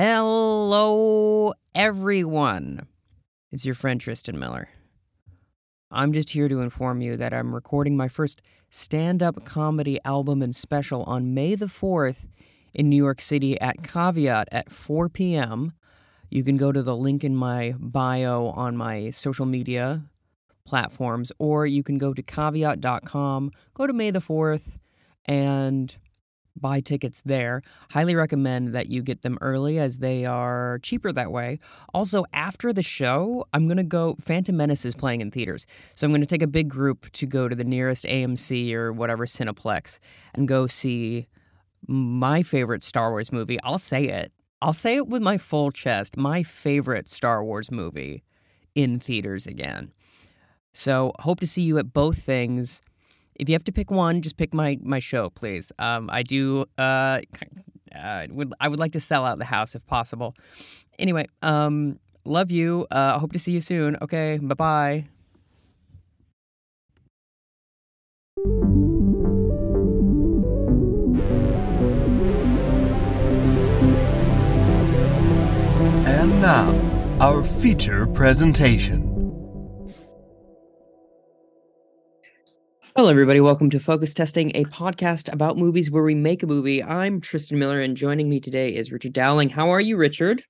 Hello, everyone. It's your friend Tristan Miller. I'm just here to inform you that I'm recording my first stand up comedy album and special on May the 4th in New York City at Caveat at 4 p.m. You can go to the link in my bio on my social media platforms, or you can go to caveat.com, go to May the 4th, and buy tickets there. Highly recommend that you get them early as they are cheaper that way. Also, after the show, I'm going to go. Phantom Menace is playing in theaters. So I'm going to take a big group to go to the nearest AMC or whatever Cineplex and go see my favorite Star Wars movie. I'll say it. I'll say it with my full chest. My favorite Star Wars movie in theaters again. So, hope to see you at both things. If you have to pick one, just pick my my show, please. Um, I do. Uh, uh, would I would like to sell out the house if possible. Anyway, um, love you. Uh, I hope to see you soon. Okay, bye bye. And now, our feature presentation. Hello, everybody. Welcome to Focus Testing, a podcast about movies where we make a movie. I'm Tristan Miller, and joining me today is Richard Dowling. How are you, Richard?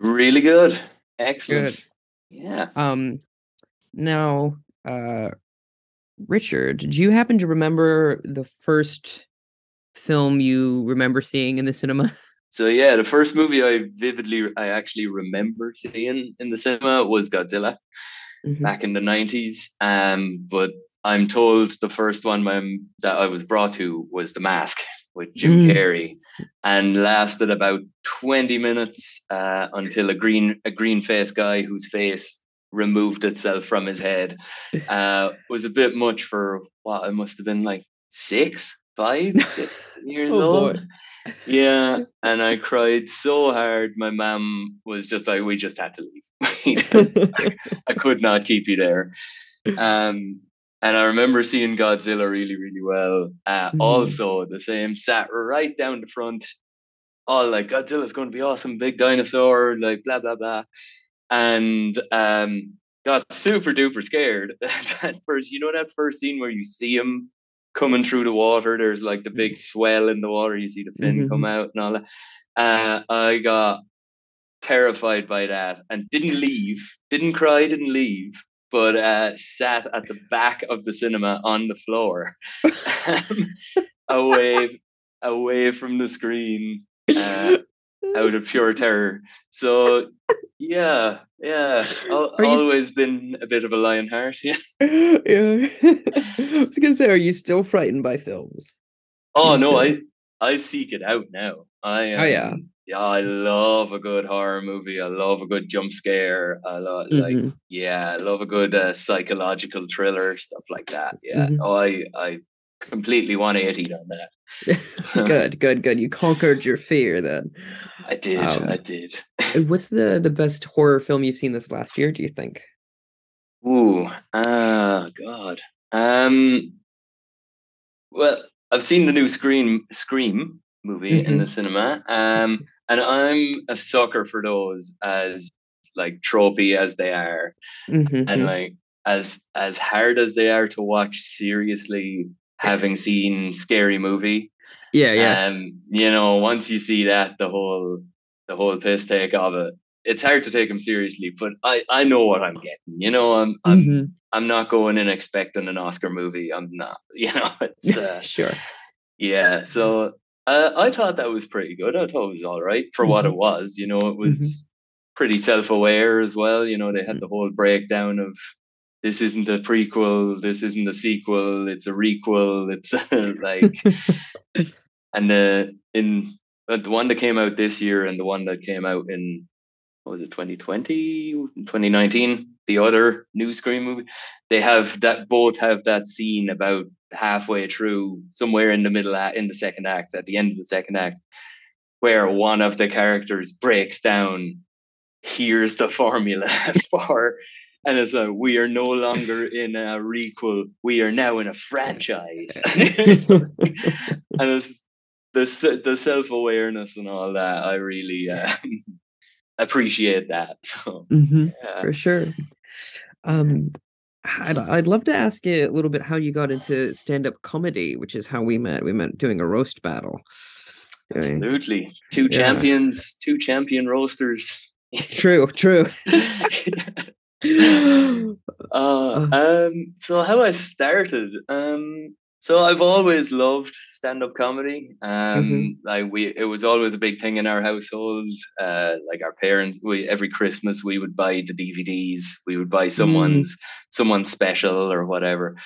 Really good. Excellent. Good. Yeah. Um, now, uh, Richard, do you happen to remember the first film you remember seeing in the cinema? So yeah, the first movie I vividly I actually remember seeing in the cinema was Godzilla Mhm. back in the nineties. Um, but I'm told the first one that I was brought to was The Mask with Jim Mm. Carrey, and lasted about twenty minutes uh, until a green a green faced guy whose face removed itself from his head uh, was a bit much for what I must have been like six, five, six years Oh, boy. old. Yeah, and I cried so hard. My mum was just like, "We just had to leave. Just- I, I could not keep you there." Um, and I remember seeing Godzilla really, really well. Uh, Mhm. Also, the same sat right down the front, all like Godzilla's going to be awesome, big dinosaur, like blah blah blah, and um, got super duper scared. that first, you know, that first scene where you see him coming through the water. There's like the big swell in the water. You see the fin come out and all that. Uh, I got terrified by that and didn't leave. Didn't cry. Didn't leave. But uh, sat at the back of the cinema on the floor, away, away from the screen, uh, out of pure terror. So, yeah, yeah, al- Are you s- always been a bit of a lion heart. Yeah. yeah. I was gonna say, are you still frightened by films? Oh no, do. I I seek it out now. I Oh, yeah. Yeah, I love a good horror movie. I love a good jump scare. I love like Mhm. yeah, I love a good uh, psychological thriller stuff like that. Yeah, Mhm. oh, I I completely 180 on that. good, good, good. You conquered your fear then. I did, Um, I did. What's the the best horror film you've seen this last year? Do you think? Ooh, ah, God. Um, well, I've seen the new Scream Scream movie in the cinema, um, and I'm a sucker for those as like tropey as they are, Mhm. and like as as hard as they are to watch seriously. Having seen Scary Movie, yeah, yeah. um, you know, once you see that, the whole the whole piss take of it, it's hard to take them seriously. But I I know what I'm getting. You know, I'm I'm Mhm. I'm not going in expecting an Oscar movie. I'm not. You know, it's uh, sure. yeah. So uh, I thought that was pretty good. I thought it was all right for what it Mm-hmm. was. You know, it was pretty self-aware as well. You know, they Mm-hmm. had the whole breakdown of this isn't a prequel, this isn't a sequel, it's a requel. It's like and uh, in uh, the one that came out this year and the one that came out in what was it 2020 2019 the other new scream movie they have that both have that scene about halfway through somewhere in the middle in the second act at the end of the second act where one of the characters breaks down here's the formula for and it's like we are no longer in a requel we are now in a franchise and it's the the self awareness and all that. I really uh, appreciate that. So, hmm yeah. For sure. Um, I'd I'd love to ask you a little bit how you got into stand-up comedy, which is how we met. We met doing a roast battle. Absolutely. Two Yeah. champions, two champion roasters. True, true. uh, um, so how I started, um, so I've always loved stand-up comedy. Um, Mhm. like we, it was always a big thing in our household. Uh, like our parents, we every Christmas we would buy the DVDs. We would buy someone's someone's special or whatever.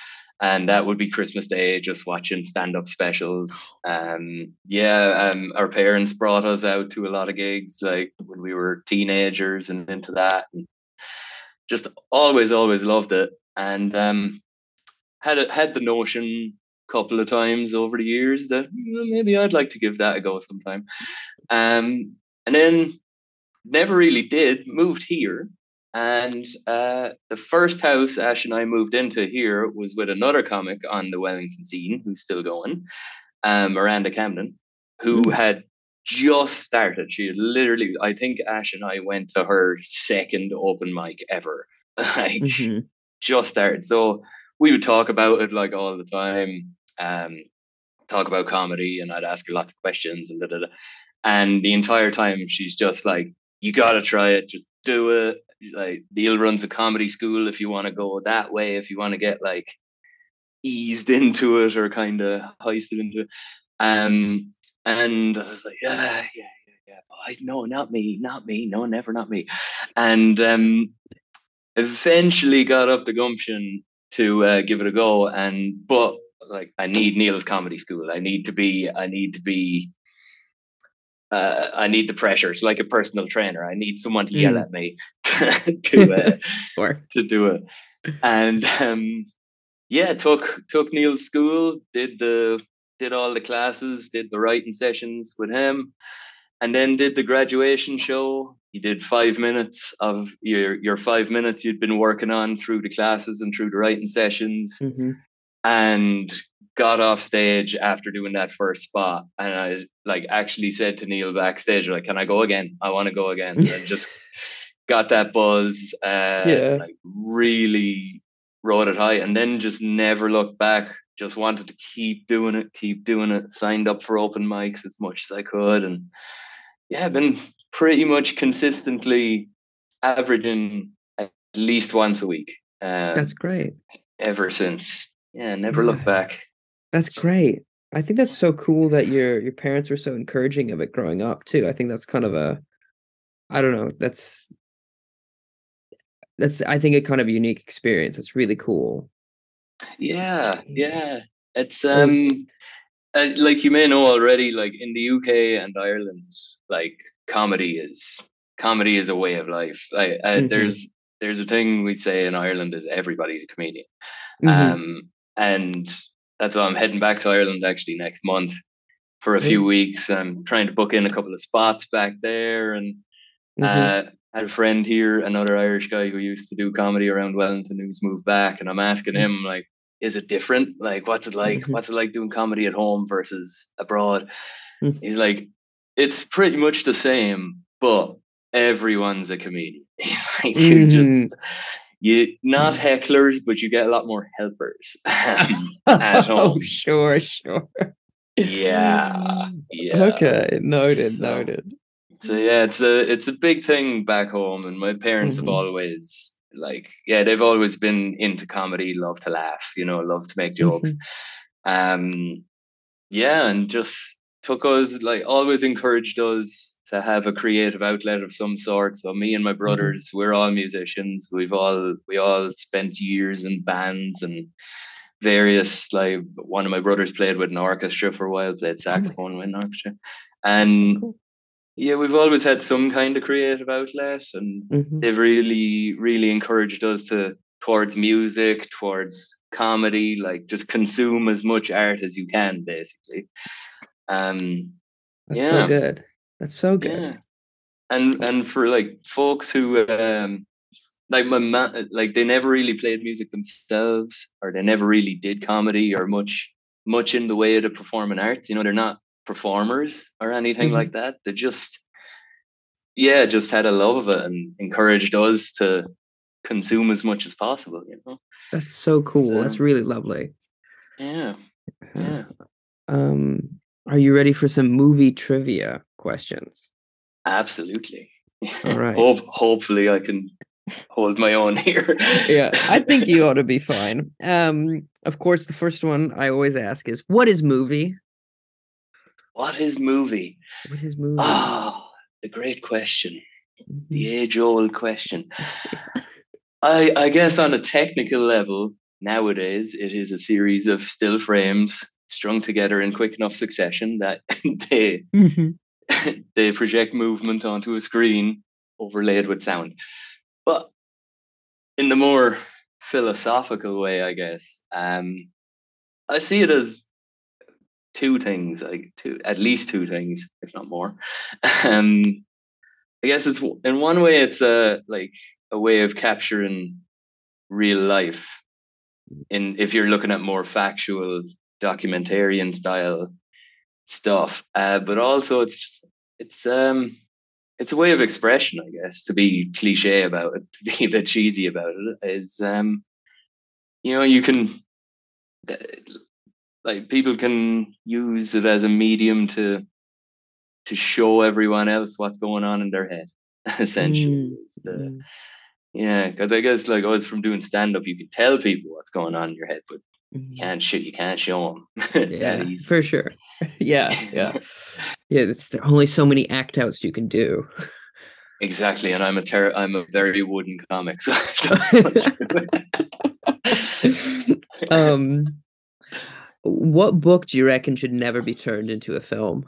And that would be Christmas Day, just watching stand-up specials. Um, yeah, um, our parents brought us out to a lot of gigs, like when we were teenagers and into that. And just always, always loved it, and um, had had the notion couple of times over the years that "Mm, maybe I'd like to give that a go sometime. Um, and then never really did. Moved here, and uh, the first house Ash and I moved into here was with another comic on the Wellington scene who's still going, um, Miranda Camden, who Mm. had just started. She literally, I think Ash and I went to her second open mic ever. like Mhm. just started. So we would talk about it like all the time. Um, talk about comedy, and I'd ask her lots of questions and da, da, da. And the entire time, she's just like, "You gotta try it. Just do it." Like Neil runs a comedy school. If you want to go that way, if you want to get like eased into it or kind of heisted into it, um, and I was like, "Yeah, yeah, yeah, yeah." But I no, not me, not me, no, never, not me. And um, eventually got up the gumption to uh, give it a go and but like i need neil's comedy school. I need to be i need to be uh, i need the pressure. It's like a personal trainer. I need someone to yell Mm. at me to uh, Or to do it. And um yeah took took neil's school did the did all the classes did the writing sessions with him and then did the graduation show. You did five minutes of your your five minutes you'd been working on through the classes and through the writing sessions. Mhm. And got off stage after doing that first spot. And i like actually said to neil backstage like can i go again? I want to go again. And just got that buzz uh Yeah. like really rode it high and then just never looked back. Just wanted to keep doing it keep doing it. Signed up for open mics as much as i could and yeah been pretty much consistently averaging at least once a week um, That's great. ever since yeah never Yeah. looked back That's great. I think that's so cool that your your parents were so encouraging of it growing up too. I think that's kind of a I don't know, that's that's I think a kind of unique experience. It's really cool. Yeah, yeah. It's Um, uh, like you may know already, like in the UK and Ireland, like comedy is comedy is a way of life. Like uh, Mhm. there's there's a thing we say in Ireland is everybody's a comedian. Mhm. Um and that's why I'm heading back to Ireland actually next month for a few weeks. I'm trying to book in a couple of spots back there and Mhm. uh, I had a friend here, another Irish guy who used to do comedy around Wellington, who's moved back, and I'm asking him like, "Is it different? Like, what's it like? Mhm. What's it like doing comedy at home versus abroad?" Mhm. He's like, "It's pretty much the same, but everyone's a comedian. He's like, you Mhm. just you not hecklers, but you get a lot more helpers at oh, home. sure, sure. Yeah, yeah. Okay, noted, So- noted. So yeah, it's a it's a big thing back home, and my parents Mhm. have always like yeah they've always been into comedy, love to laugh, you know, love to make jokes. Um, yeah, and just took us like always encouraged us to have a creative outlet of some sort. So me and my brothers, we're all musicians. We've all we all spent years in bands and various like one of my brothers played with an orchestra for a while, played saxophone with an orchestra, and Cool. yeah, we've always had some kind of creative outlet, and Mhm. they've really, really encouraged us to towards music, towards comedy, like just consume as much art as you can, basically. Um, That's so good. That's so good. yeah, and and for like folks who um like my ma- like they never really played music themselves, or they never really did comedy or much much in the way of the performing arts. You know, they're not performers or anything Mhm. like that. They just, yeah, just had a love of it and encouraged us to consume as much as possible. You know? That's so cool. That's really lovely. Yeah, yeah, Um, are you ready for some movie trivia questions? absolutely. All right. Hope, hopefully, I can hold my own here. Yeah, I think you ought to be fine. Um, of course, the first one I always ask is, "What is movie?" What is movie? What is movie? Ah, the great question. The age old question. I, I guess on a technical level, nowadays it is a series of still frames strung together in quick enough succession that they Mhm. they project movement onto a screen overlaid with sound. But in the more philosophical way, I guess, um, I see it as two things, like two at least two things, if not more. Um, I guess it's in one way it's a like a way of capturing real life. In if you're looking at more factual documentarian style stuff, uh, but also it's just, it's um it's a way of expression, I guess. To be cliche about it, to be a bit cheesy about it, is um you know you can like people can use it as a medium to to show everyone else what's going on in their head essentially Mm, the- mm. yeah because i guess like us from doing stand-up you can tell people what's going on in your head but you Mhm. can't shoot. you can't show them Yeah, for sure. yeah, yeah, yeah. It's there are only so many act outs you can do. exactly and i'm a ter- i'm a very wooden comic so um, what book do you reckon should never be turned into a film?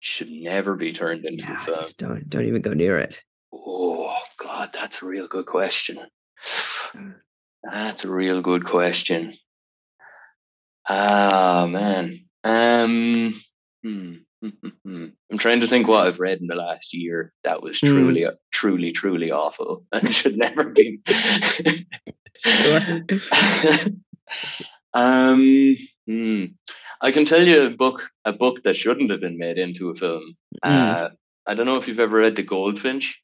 should never be turned into a film just don't don't even go near it. Oh God, that's a real good question. That's a real good question. Ah man. Um hmm. I'm trying to think what I've read in the last year that was Hmm. truly truly, truly awful and should never be. um hmm. I can tell you a book a book that shouldn't have been made into a film. Mm. Uh, I don't know if you've ever read The Goldfinch.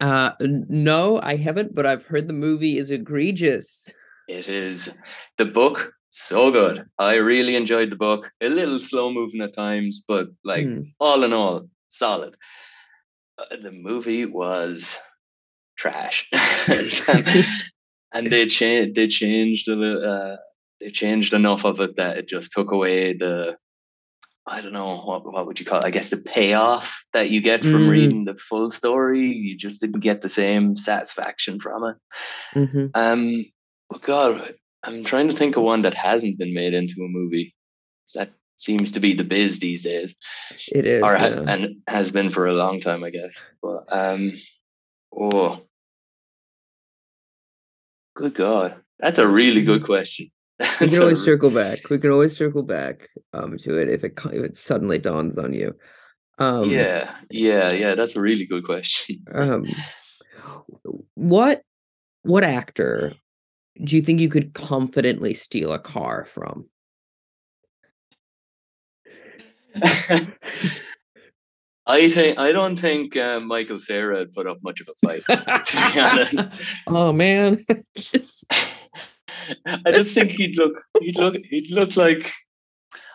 Uh, no, I haven't, but I've heard the movie is egregious. It is the book so good. I really enjoyed the book. A little slow moving at times, but like Mm. all in all, solid. Uh, the movie was trash, and, and they changed. They changed a little. Uh, they changed enough of it that it just took away the. I don't know what what would you call it? I guess the payoff that you get from Mm. reading the full story. You just didn't get the same satisfaction from it. hmm Um, but God, I'm trying to think of one that hasn't been made into a movie. That seems to be the biz these days, It is. or yeah. and has been for a long time, I guess. But um, oh, good God, that's a really good question. we can always circle back. We can always circle back um to it if it if it suddenly dawns on you. Um, yeah, yeah, yeah. That's a really good question. Um, what what actor do you think you could confidently steal a car from? I think I don't think uh, Michael Cera had put up much of a fight. to be honest. oh man, just I just think he'd look he'd look he'd look like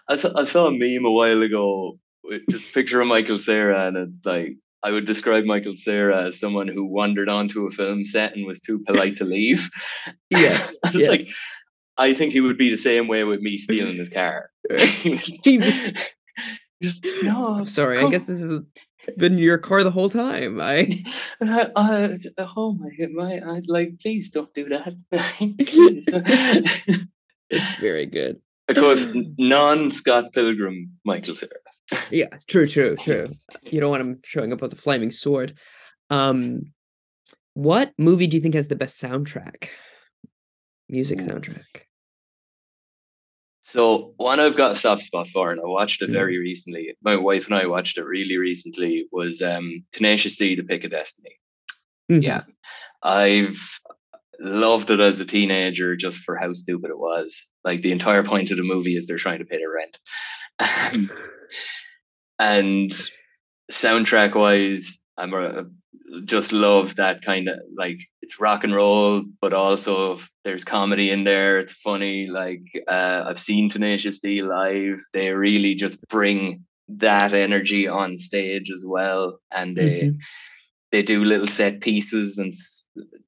I saw, I saw a meme a while ago with this picture of Michael Cera and it's like I would describe Michael Cera as someone who wandered onto a film set and was too polite to leave. yes, I was like. I think he would be the same way with me stealing his car. just no, I'm sorry. I guess this has been your car the whole time. I I, I, uh, uh, oh my my I like please don't do that. it's very good. of course, non Scott Pilgrim Michael Cera. Yeah, true, true, true. You don't want him showing up with a flaming sword. Um, what movie do you think has the best soundtrack? Music Ooh. soundtrack. So one I've got a soft spot for, and I watched it Mm. very recently. My wife and I watched it really recently. Was um, Tenacious D: The Pick of Destiny. Mhm. Yeah, I've loved it as a teenager just for how stupid it was. Like the entire point of the movie is they're trying to pay their rent. And soundtrack wise, I'm a, just love that kind of like it's rock and roll, but also there's comedy in there. It's funny. Like uh, I've seen Tenacious D live. They really just bring that energy on stage as well, and they mm-hmm. they do little set pieces and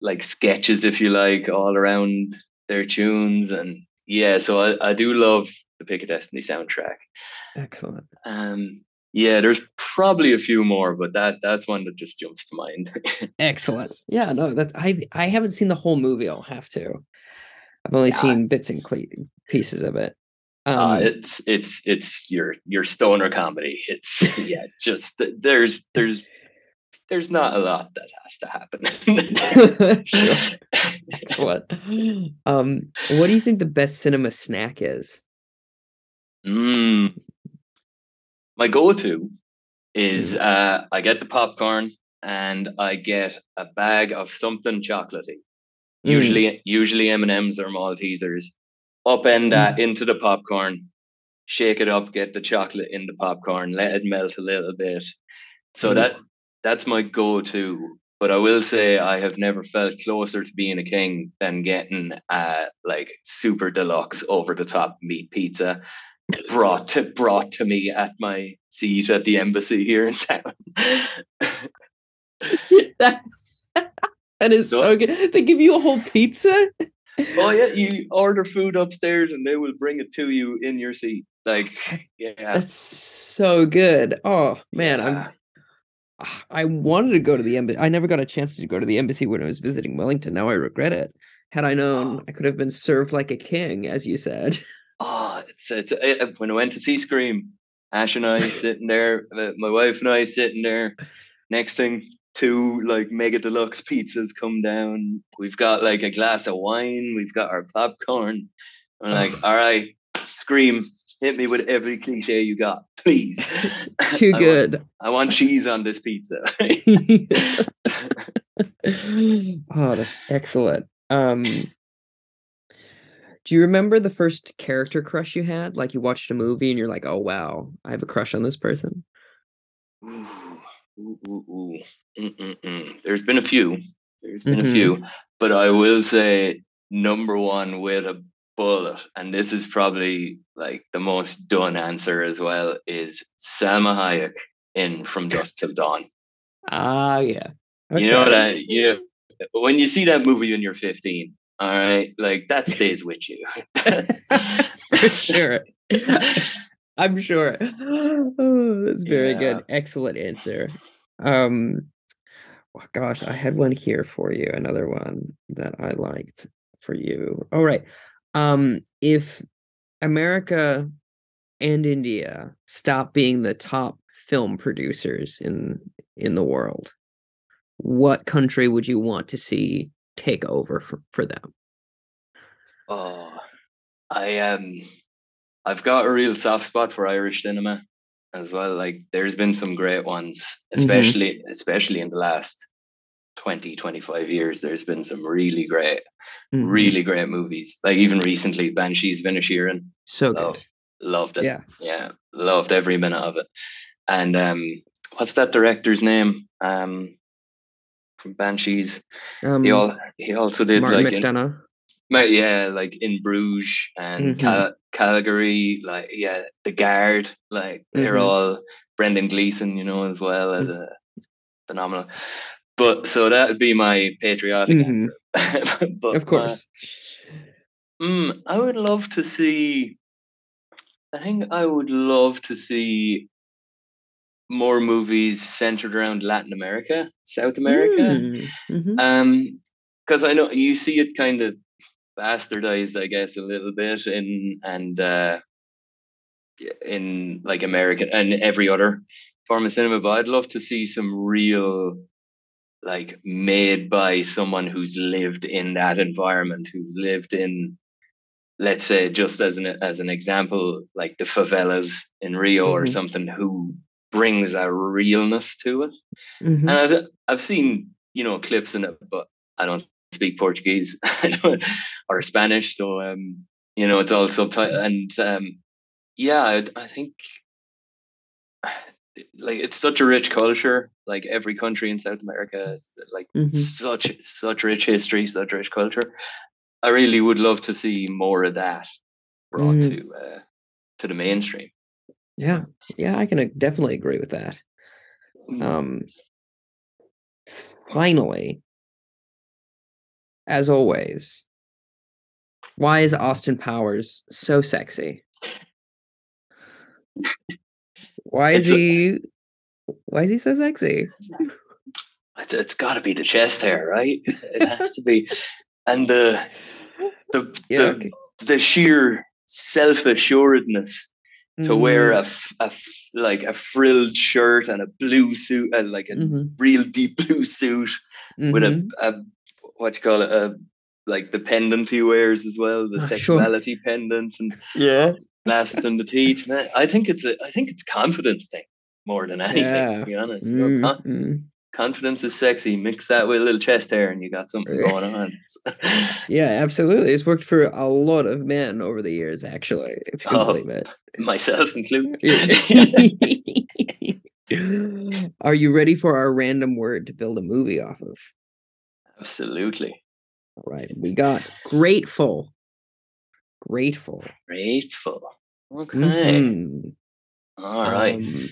like sketches, if you like, all around their tunes. And yeah, so I, I do love the Pick of Destiny soundtrack. Excellent. Um, yeah, there's probably a few more, but that that's one that just jumps to mind. Excellent. Yeah, no, that I I haven't seen the whole movie. I'll have to. I've only yeah. seen bits and pieces of it. Uh, um, uh, it's it's it's your your stoner comedy. It's yeah, just there's there's there's not a lot that has to happen. sure. Excellent. Um, what do you think the best cinema snack is? Mm, my go-to is mm. uh, I get the popcorn and I get a bag of something chocolatey. Mm. Usually, usually M and M's or Maltesers. Upend that mm. into the popcorn, shake it up, get the chocolate in the popcorn, let it melt a little bit. So mm. that that's my go-to. But I will say I have never felt closer to being a king than getting uh like super deluxe over the top meat pizza brought to brought to me at my seat at the embassy here in town. that, that is so, so good. They give you a whole pizza. Oh yeah, you order food upstairs and they will bring it to you in your seat. Like, yeah, that's so good. Oh man, yeah. I'm. I wanted to go to the embassy. I never got a chance to go to the embassy when I was visiting Wellington. Now I regret it. Had I known, oh. I could have been served like a king, as you said. oh, it's, it's it, when I went to see Scream, Ash and I sitting there, uh, my wife and I sitting there. Next thing, two like mega deluxe pizzas come down. We've got like a glass of wine. We've got our popcorn. I'm like, all right, Scream, hit me with every cliche you got, please. Too I good. Want, I want cheese on this pizza. oh, that's excellent. Um, do you remember the first character crush you had? Like you watched a movie and you're like, "Oh wow, I have a crush on this person." Ooh, ooh, ooh, There's been a few. There's been mm-hmm. a few, but I will say number one with a bullet, and this is probably like the most done answer as well, is Salma Hayek in From Dusk Till Dawn. Ah, yeah. Okay. You know that you know when you see that movie when you're 15, all right. Like that stays with you. For sure. I'm sure. Oh, that's very yeah. good. Excellent answer. Um oh gosh, I had one here for you, another one that I liked for you. All right. Um if America and India stop being the top film producers in in the world, what country would you want to see take over for, for them? Oh, I um, I've got a real soft spot for Irish cinema as well. Like, there's been some great ones, mm-hmm. especially mm-hmm. especially in the last 20, 25 years. There's been some really great, mm-hmm. really great movies. Like even recently, Banshees of Inisherin. So loved, good. Loved it. Yeah, yeah, loved every minute of it. And um, what's that director's name? Um, from Banshees. Um, he all he also did Martin like McDonagh. In, yeah, like in Bruges and mm-hmm. Cal- Calvary, like yeah, the guard, like they're mm-hmm. all Brendan Gleeson, you know, as well as mm-hmm. a phenomenal. But so that would be my patriotic mm-hmm. answer. but, of course. Uh, mm, I would love to see. I think I would love to see more movies centered around Latin America, South America. Mm, mm-hmm. Um, because I know you see it kind of bastardized, I guess, a little bit in and uh in like American and every other form of cinema, but I'd love to see some real like made by someone who's lived in that environment, who's lived in let's say just as an as an example, like the favelas in Rio mm-hmm. or something who brings a realness to it. Mm-hmm. And I've, I've seen, you know, clips in it, but I don't speak Portuguese or Spanish. So, um, you know, it's all subtitled. And um, yeah, I, I think like it's such a rich culture. Like every country in South America is like Mhm. such such rich history, such rich culture. I really would love to see more of that brought Mm. to uh, to the mainstream. Yeah, yeah, I can uh, definitely agree with that. Mm. Um, finally, as always, why is Austin Powers so sexy? Why is he? Why is he so sexy? It's, it's got to be the chest hair, right? It has to be, and the the Yeah, the, okay. the sheer self to wear Mm, a, f- a like a frilled shirt and a blue suit, and like a mhm, real deep blue suit with mhm. a, a what you call it, a like the pendant he wears as well, the Oh, sure. sexuality pendant and yeah, glasses in the teeth. Man, I think it's a I think it's confidence thing more than anything. Yeah. To be honest, Mm, con- mm. Confidence is sexy. Mix that with a little chest hair, and you got something going on. yeah, absolutely. It's worked for a lot of men over the years, actually. If you Oh. believe it. Myself included. Are you ready for our random word to build a movie off of? Absolutely All right, we got grateful. Grateful. grateful. Okay, Mhm. all right. Um,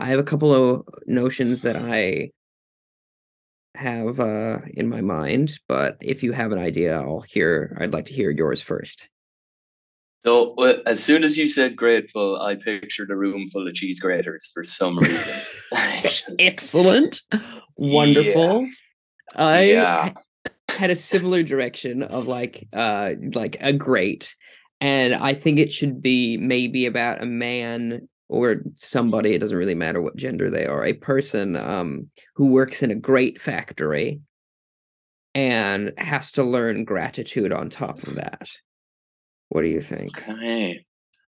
I have a couple of notions that I have uh, in my mind, but if you have an idea, I'll hear. I'd like to hear yours first. So uh, as soon as you said grateful, I pictured a room full of cheese graters for some reason. Just- Excellent, wonderful. I Yeah. had a similar direction of like uh like a great and i think it should be maybe about a man or somebody it doesn't really matter what gender they are a person um who works in a great factory and has to learn gratitude on top of that what do you think Okay.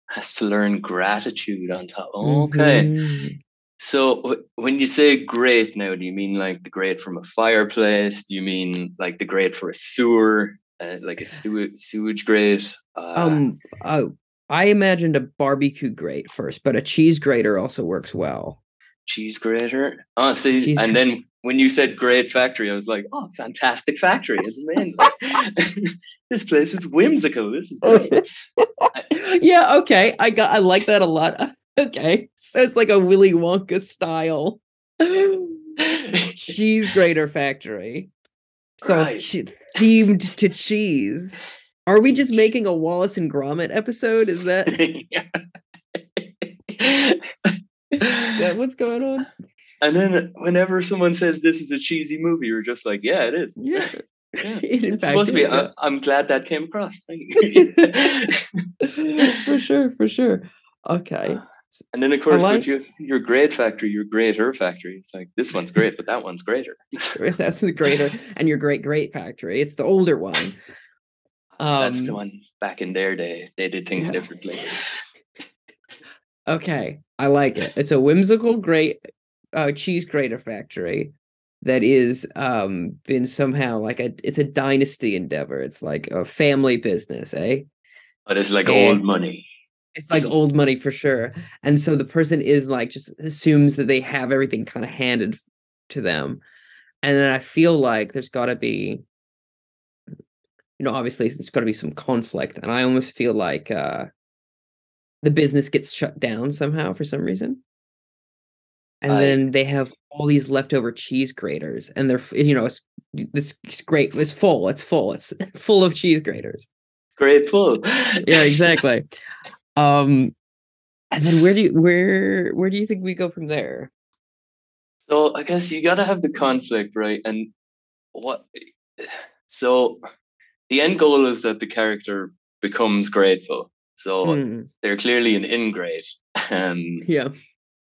Has to learn gratitude on top. Okay. Mhm. So wh- when you say grate now, do you mean like the grate from a fireplace? Do you mean like the grate for a sewer, uh, like a sewage sewage grate? Uh, um uh, i imagined a barbecue grate first but a cheese grater also works well cheese grater. Oh, see, Cheese and then when you said great factory, I was like, oh, fantastic factory. It's amazing. this place is whimsical. This is great. yeah, okay. I got I like that a lot. Okay. So it's like a Willy Wonka style cheese grater factory. So Right. che- themed to cheese. Are we just making a Wallace and Gromit episode? Is that is that what's going on? and then whenever someone says this is a cheesy movie, you're just like, yeah, it is. Yeah. Yeah. It It's supposed to be. I, I'm glad that came across. Thank you. for sure, for sure. Okay. and then, of course, like- with your, your great factory, your greater factory, it's like this one's great, but that one's greater. That's the greater and your great great factory. It's the older one. That's the Um, one back in their day. They did things yeah. differently. Okay, I like it. It's a whimsical great uh cheese grater factory that is um been somehow like a it's a dynasty endeavor. It's like a family business, eh? But it's like Eh. old money. It's like old money for sure. And so the person is like just assumes that they have everything kind of handed to them. And then I feel like there's got to be you know, obviously there's got to be some conflict and I almost feel like uh the business gets shut down somehow for some reason. And then they have all these leftover cheese graters and they're you know, it's this great, it's full, it's full, it's full of cheese graters Grateful. yeah exactly um and then where do you where where do you think we go from there So I guess you got to have the conflict, right? And what? So the end goal is that the character becomes grateful. So Hmm, they're clearly an ingrate um, yeah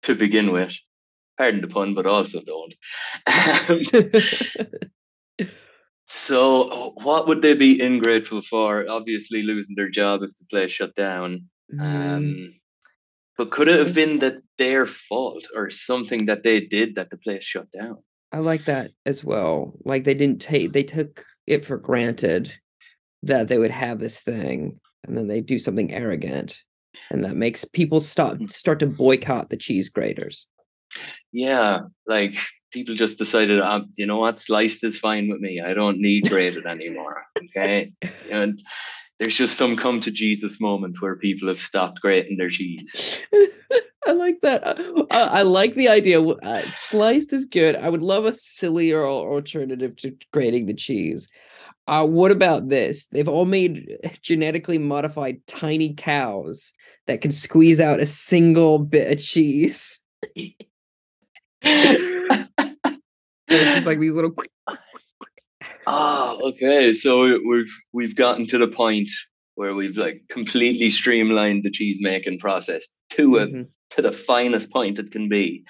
to begin with. Pardon the pun, but also don't. So what would they be ingrateful for? Obviously losing their job if the place shut down. Mm, Um, but could it have been that their fault or something that they did that the place shut down? i like that as well like they didn't take they took it for granted that they would have this thing and then they do something arrogant and that makes people start start to boycott the cheese graters. Yeah, like people just decided, um, you know what, sliced is fine with me. I don't need grated anymore. Okay, and there's just some come to Jesus moment where people have stopped grating their cheese. I like that. Uh, I like the idea. Uh, sliced is good. I would love a sillier alternative to grating the cheese. Uh, what about this? They've all made genetically modified tiny cows that can squeeze out a single bit of cheese. it's just like these little. Ah, okay. So we've we've gotten to the point where we've like completely streamlined the cheese making process to a mm-hmm. to the finest point it can be.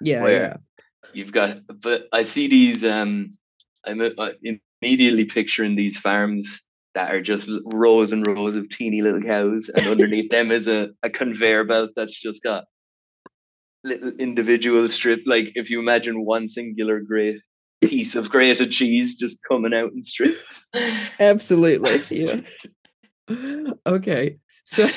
Yeah, where yeah. You've got, but I see these. Um, I'm uh, immediately picturing these farms that are just rows and rows of teeny little cows, and underneath them is a, a conveyor belt that's just got little individual strip. Like if you imagine one singular great piece of grated cheese just coming out in strips. Absolutely. Yeah. okay. So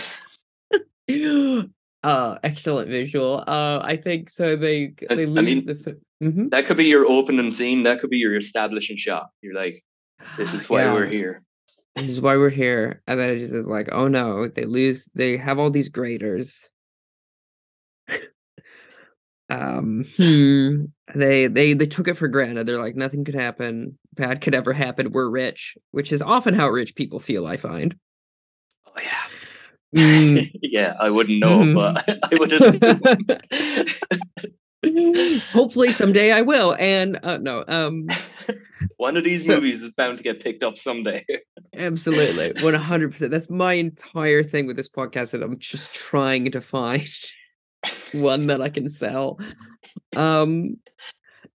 uh excellent visual. Uh I think so they they lose I mean, the mm-hmm. that could be your opening scene, that could be your establishing shot. You're like, this is why yeah. we're here. This is why we're here. And then it just is like, oh no, they lose they have all these graders. um hmm, they they they took it for granted they're like nothing could happen bad could ever happen we're rich which is often how rich people feel i find oh yeah mm. yeah i wouldn't know mm. but i would hopefully someday i will and uh, no um one of these so, movies is bound to get picked up someday absolutely 100% that's my entire thing with this podcast that i'm just trying to find one that I can sell. Um,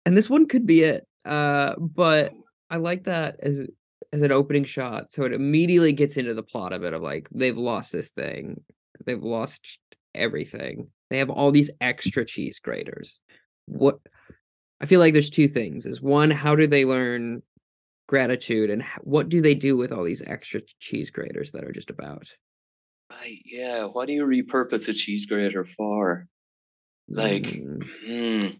and this one could be it. Uh, but I like that as as an opening shot, so it immediately gets into the plot of it of like they've lost this thing, they've lost everything. They have all these extra cheese graters. What I feel like there's two things: is one, how do they learn gratitude, and what do they do with all these extra cheese graters that are just about? Right, yeah. What do you repurpose a cheese grater for? Like, mm. mm.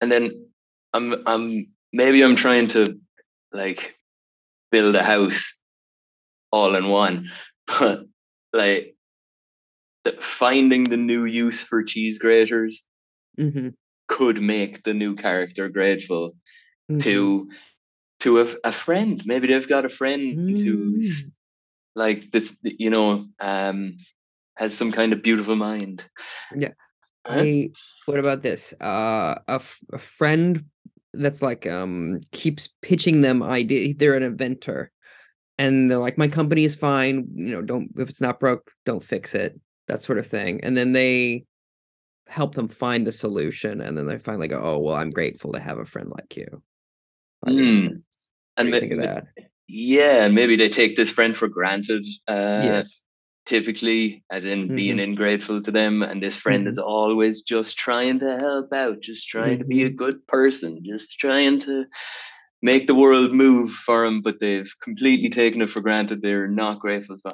and then I'm, I'm maybe I'm trying to like build a house all in one, but like the, finding the new use for cheese graters mm-hmm. could make the new character grateful mm-hmm. to to a, a friend. Maybe they've got a friend mm. who's like this you know um has some kind of beautiful mind yeah I, what about this uh a, f- a friend that's like um keeps pitching them idea they're an inventor and they're like my company is fine you know don't if it's not broke don't fix it that sort of thing and then they help them find the solution and then they finally go oh well i'm grateful to have a friend like you mm. and think of that yeah, maybe they take this friend for granted. Uh, yes. Typically, as in mm-hmm. being ungrateful to them, and this friend mm-hmm. is always just trying to help out, just trying mm-hmm. to be a mm-hmm. good person, just trying to make the world move for them, but they've completely taken it for granted. They're not grateful for.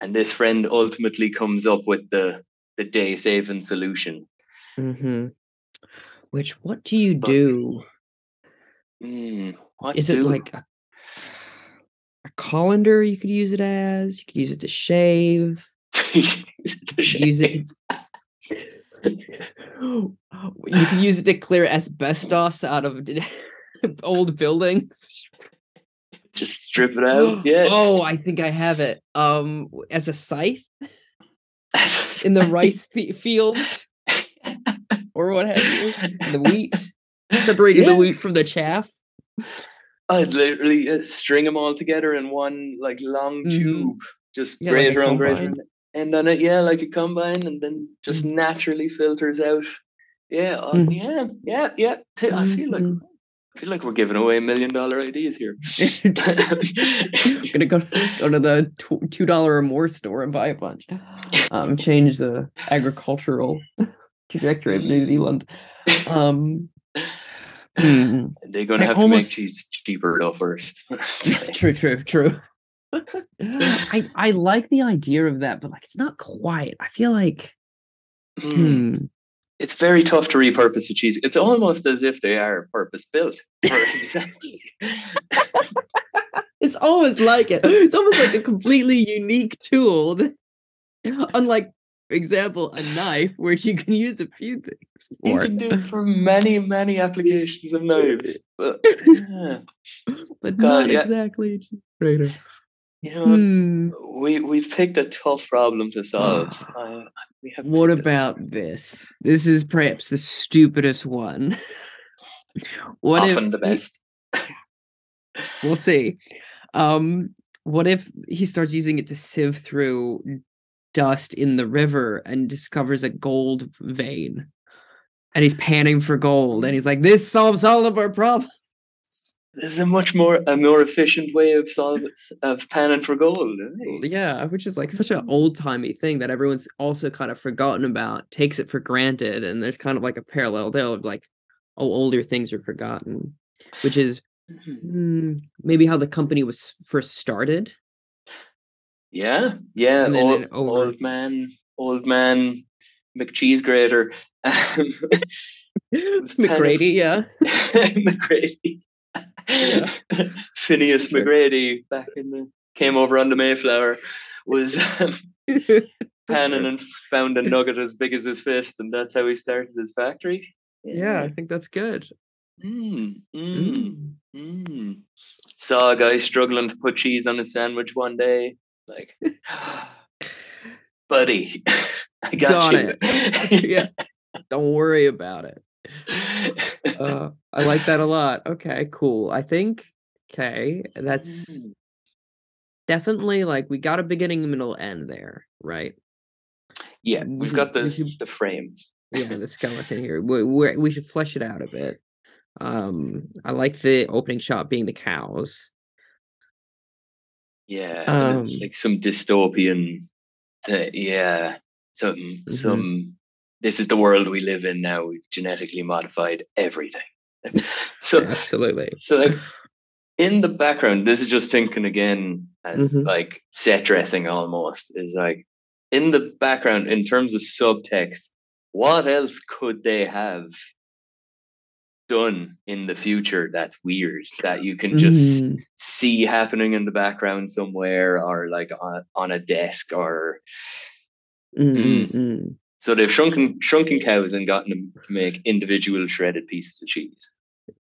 And this friend ultimately comes up with the the day saving solution. Mm-hmm. Which, what do you do? Mm, is do? it like a a colander you could use it as. You could use it to shave. use it to you can use it to clear asbestos out of old buildings. Just strip it out. Yeah. Oh, I think I have it. Um, as a scythe in the rice th- fields, or what have you? The wheat, separating yeah. the wheat from the chaff. I'd literally uh, string them all together in one like long mm-hmm. tube, just yeah, grater like on grater, and on it, yeah, like a combine, and then just mm-hmm. naturally filters out. Yeah, uh, mm-hmm. yeah, yeah, yeah. T- I feel like mm-hmm. I feel like we're giving away a million dollar ideas here. I'm gonna go, go to the two dollar or more store and buy a bunch. Um, change the agricultural trajectory of New Zealand. Um, Mm. They're going to have almost... to make cheese cheaper though first. true, true, true. I I like the idea of that, but like it's not quite. I feel like Mm. hmm. It's very tough to repurpose a cheese. It's almost as if they are purpose built. exactly. It's almost like it. It's almost like a completely unique tool. that- unlike, for example, a knife, where you can use a few things you for can do it, it for many, many applications of knives. But yeah, but God, not yeah. exactly a generator. you know, Hmm. we we've picked a tough problem to solve. I, we have What picked a- about this? This is perhaps the stupidest one. what often if the best? we'll see. Um, what if he starts using it to sieve through dust in the river and discovers a gold vein? And he's panning for gold, and he's like, "This solves all of our problems." This is a much more a more efficient way of solve of panning for gold. eh? Yeah, which is like such an old timey thing that everyone's also kind of forgotten about, takes it for granted, and there's kind of like a parallel there of like, oh, older things are forgotten, which is Mhm. mm, maybe how the company was first started. Yeah, yeah. And Old, old man, old man, McCheese grater. Um, was kind of- McGrady, yeah. McGrady. Yeah. Phineas Sure. McGrady back in the came over on the Mayflower was um, panning and found a nugget as big as his fist, and that's how he started his factory. yeah, I think that's good. Mm, mm, Mm. mm. Saw a guy struggling to put cheese on a sandwich one day. Like, buddy, I got, Got you. it. yeah. Don't worry about it. Uh, I like that a lot. Okay, cool. I think okay, that's Mm. definitely like we got a beginning, middle, end there, right? yeah, we we've got we the should- the frame. Yeah, the skeleton here. We we we should flesh it out a bit. Um, I like the opening shot being the cows. Yeah, Um, like some dystopian. Uh, yeah, some Mhm. some. This is the world we live in now. We've genetically modified everything. so Absolutely. so like in the background, this is just thinking again as Mhm. like set dressing almost is like in the background in terms of subtext. What else could they have done in the future that's weird that you can just Mm, see happening in the background somewhere or like on, on a desk or mm, Mm. so they've shrunken shrunken cows and gotten them to make individual shredded pieces of cheese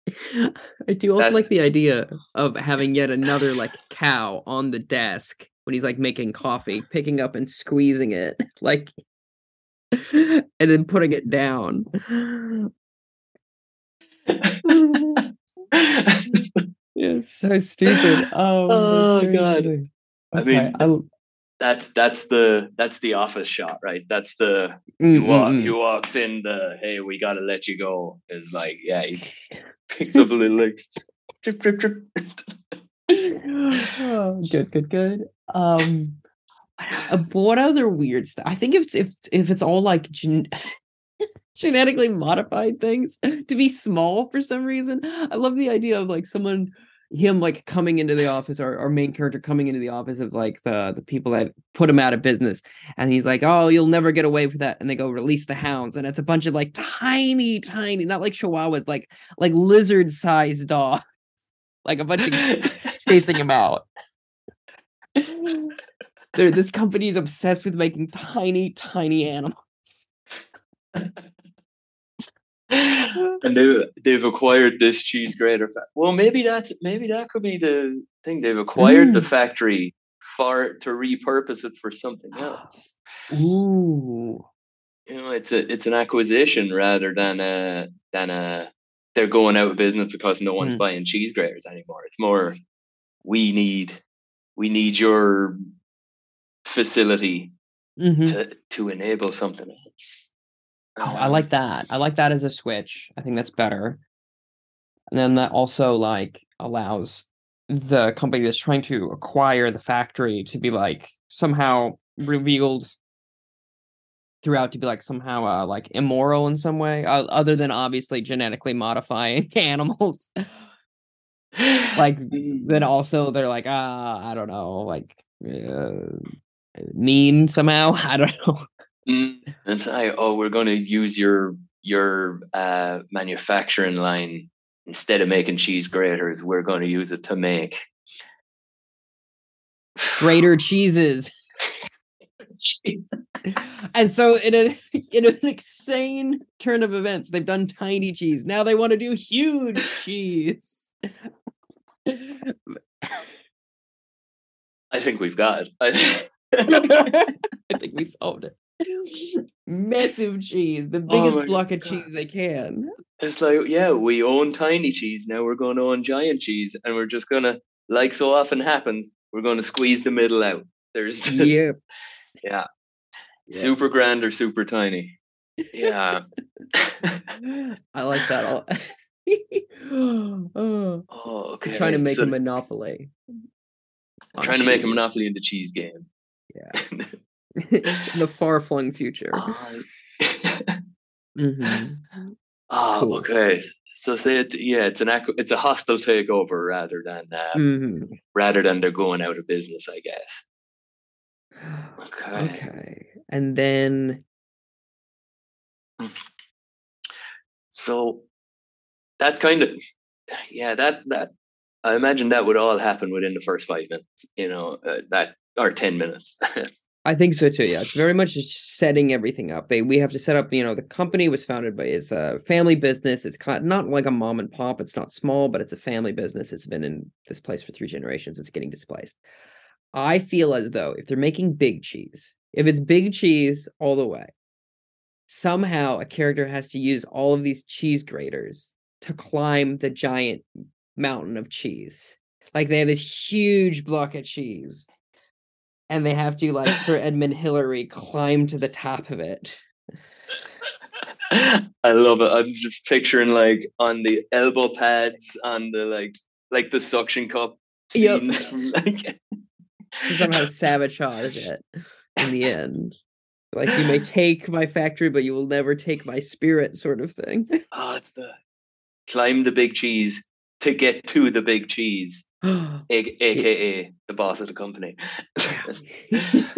I do also That- like the idea of having yet another like cow on the desk when he's like making coffee, picking up and squeezing it, like, and then putting it down. yeah, so stupid. Oh, Oh, God. seriously. I mean, I- that's that's the that's the office shot right that's the mm, he, mm, walk, mm. he walks in the hey we gotta let you go is like yeah he picks up a little like drip drip drip oh, good, good, good. Um, uh, what other weird stuff? I think if if if it's all like gen- genetically modified things to be small for some reason, I love the idea of like someone him like coming into the office or our main character coming into the office of like the the people that put him out of business. And he's like oh you'll never get away with that. And they go release the hounds. And it's a bunch of like tiny tiny not like chihuahuas like like lizard sized dogs. Like a bunch of chasing him out. They're, this company is obsessed with making tiny, tiny animals. and they they've acquired this cheese grater. Fa- well, maybe that's maybe that could be the thing. They've acquired the Mm. factory for to repurpose it for something else. Ooh. You know, it's a it's an acquisition rather than a than a they're going out of business because no one's Mm. buying cheese graters anymore. It's more we need we need your facility Mhm. to to enable something else. Oh, I like that. I like that as a switch. I think that's better. And then that also like allows the company that's trying to acquire the factory to be like somehow revealed throughout to be like somehow uh, like immoral in some way uh, other than obviously genetically modifying animals like Mm. then also they're like ah i don't know like uh, mean somehow i don't know Mm, and I, oh, we're going to use your your uh, manufacturing line instead of making cheese graters. We're going to use it to make greater cheeses cheese. and so in a in an insane turn of events they've done tiny cheese now they want to do huge cheese I think we've got. It. I think we solved it massive cheese the Oh biggest my block of cheese they can it's like, yeah, we own tiny cheese. Now we're going to own giant cheese, and we're just going to, like so often happens, we're going to squeeze the middle out. There's just, yeah yeah, Yeah. super grand or super tiny. Yeah. I like that. a lot. oh, oh, okay. trying to make so a monopoly. on trying to make a monopoly in the cheese game. Yeah. In the far flung future. Ah, Mhm. Ah, Cool. okay. So say it, yeah, it's an it's a hostile takeover rather than uh, Mhm. rather than they're going out of business, I guess. Okay. Okay. And then So that kind of yeah, that that I imagine that would all happen within the first five minutes. You know, uh, that or ten minutes. I think so too. Yeah, it's very much just setting everything up. They we have to set up. You know, the company was founded by it's a family business. It's not like a mom and pop. It's not small, but it's a family business. It's been in this place for three generations. It's getting displaced. I feel as though if they're making big cheese, if it's big cheese all the way, somehow a character has to use all of these cheese graters to climb the giant mountain of cheese. Like they have this huge block of cheese and they have to like Sir Edmund Hillary climb to the top of it. I love it. I'm just picturing like on the elbow pads, on the like like the suction cup Yep. scenes from like To somehow sabotage it in the end. Like you may take my factory, but you will never take my spirit, sort of thing. oh, it's the climb the big cheese to get to the big cheese, a- aka the boss of the company.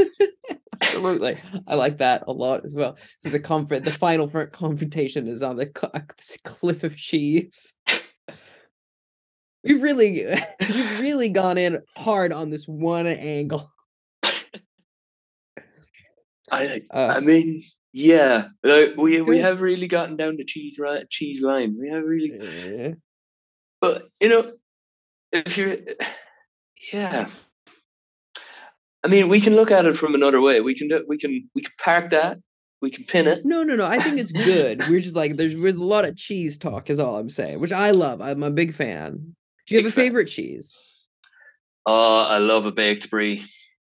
Absolutely, I like that a lot as well. So the comfort, the final fr- confrontation is on the cl- cliff of cheese. We've really, we've really gone in hard on this one angle. I Uh, I mean, yeah, like, we we have really gotten down the cheese right cheese line. We have really But you know, if you're, yeah, I mean, we can look at it from another way. We can do, we can we can park that. We can pin it. No, no, no. I think it's good. We're just like there's there's a lot of cheese talk, is all I'm saying, which I love. I'm a big fan. Do you have Big a fan. favorite cheese? Oh, I love a baked brie.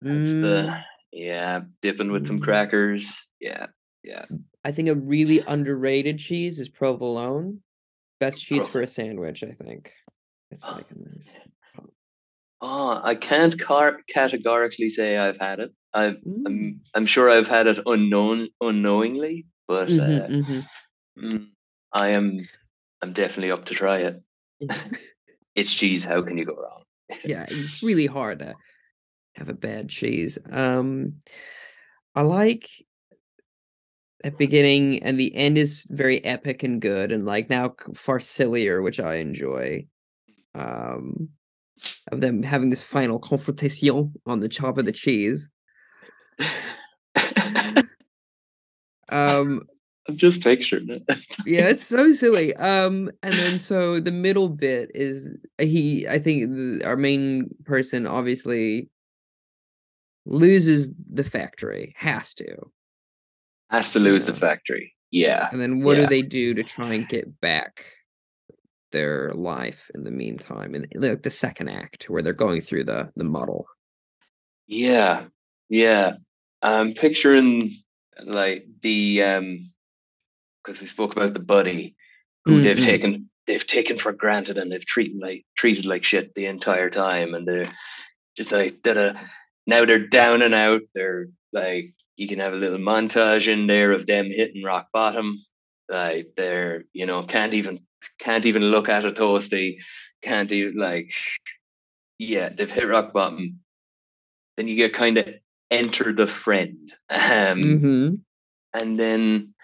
That's Mm, the yeah, dipping with some Mm. crackers. Yeah, yeah. I think a really underrated cheese is provolone. Best cheese for a sandwich, I think. It's like a. Oh, I can't car- categorically say I've had it. I've, Mm. I'm I'm sure I've had it unknown unknowingly, but Mhm, uh, mhm. mm, I am I'm definitely up to try it. It's cheese. How can you go wrong? yeah, it's really hard to have a bad cheese. Um, I like beginning and the end is very epic and good, and like now far sillier, which I enjoy. Um, of them having this final confrontation on the top of the cheese. Um, I'm just picturing it. yeah, it's so silly. Um, and then so the middle bit is he. I think the, our main person obviously loses the factory, has to, Has to lose the factory. Yeah. and then what Yeah. do they do to try and get back their life in the meantime? And like the second act where they're going through the the muddle. Yeah. Yeah. I'm picturing like the um because we spoke about the buddy who they've Mhm. taken they've taken for granted and they've treated like treated like shit the entire time and they're just like da now they're down and out. They're like you can have a little montage in there of them hitting rock bottom. Like they're, you know, can't even can't even look at a toasty, can't even like, yeah, they've hit rock bottom. Then you get kind of enter the friend, um, hmm and then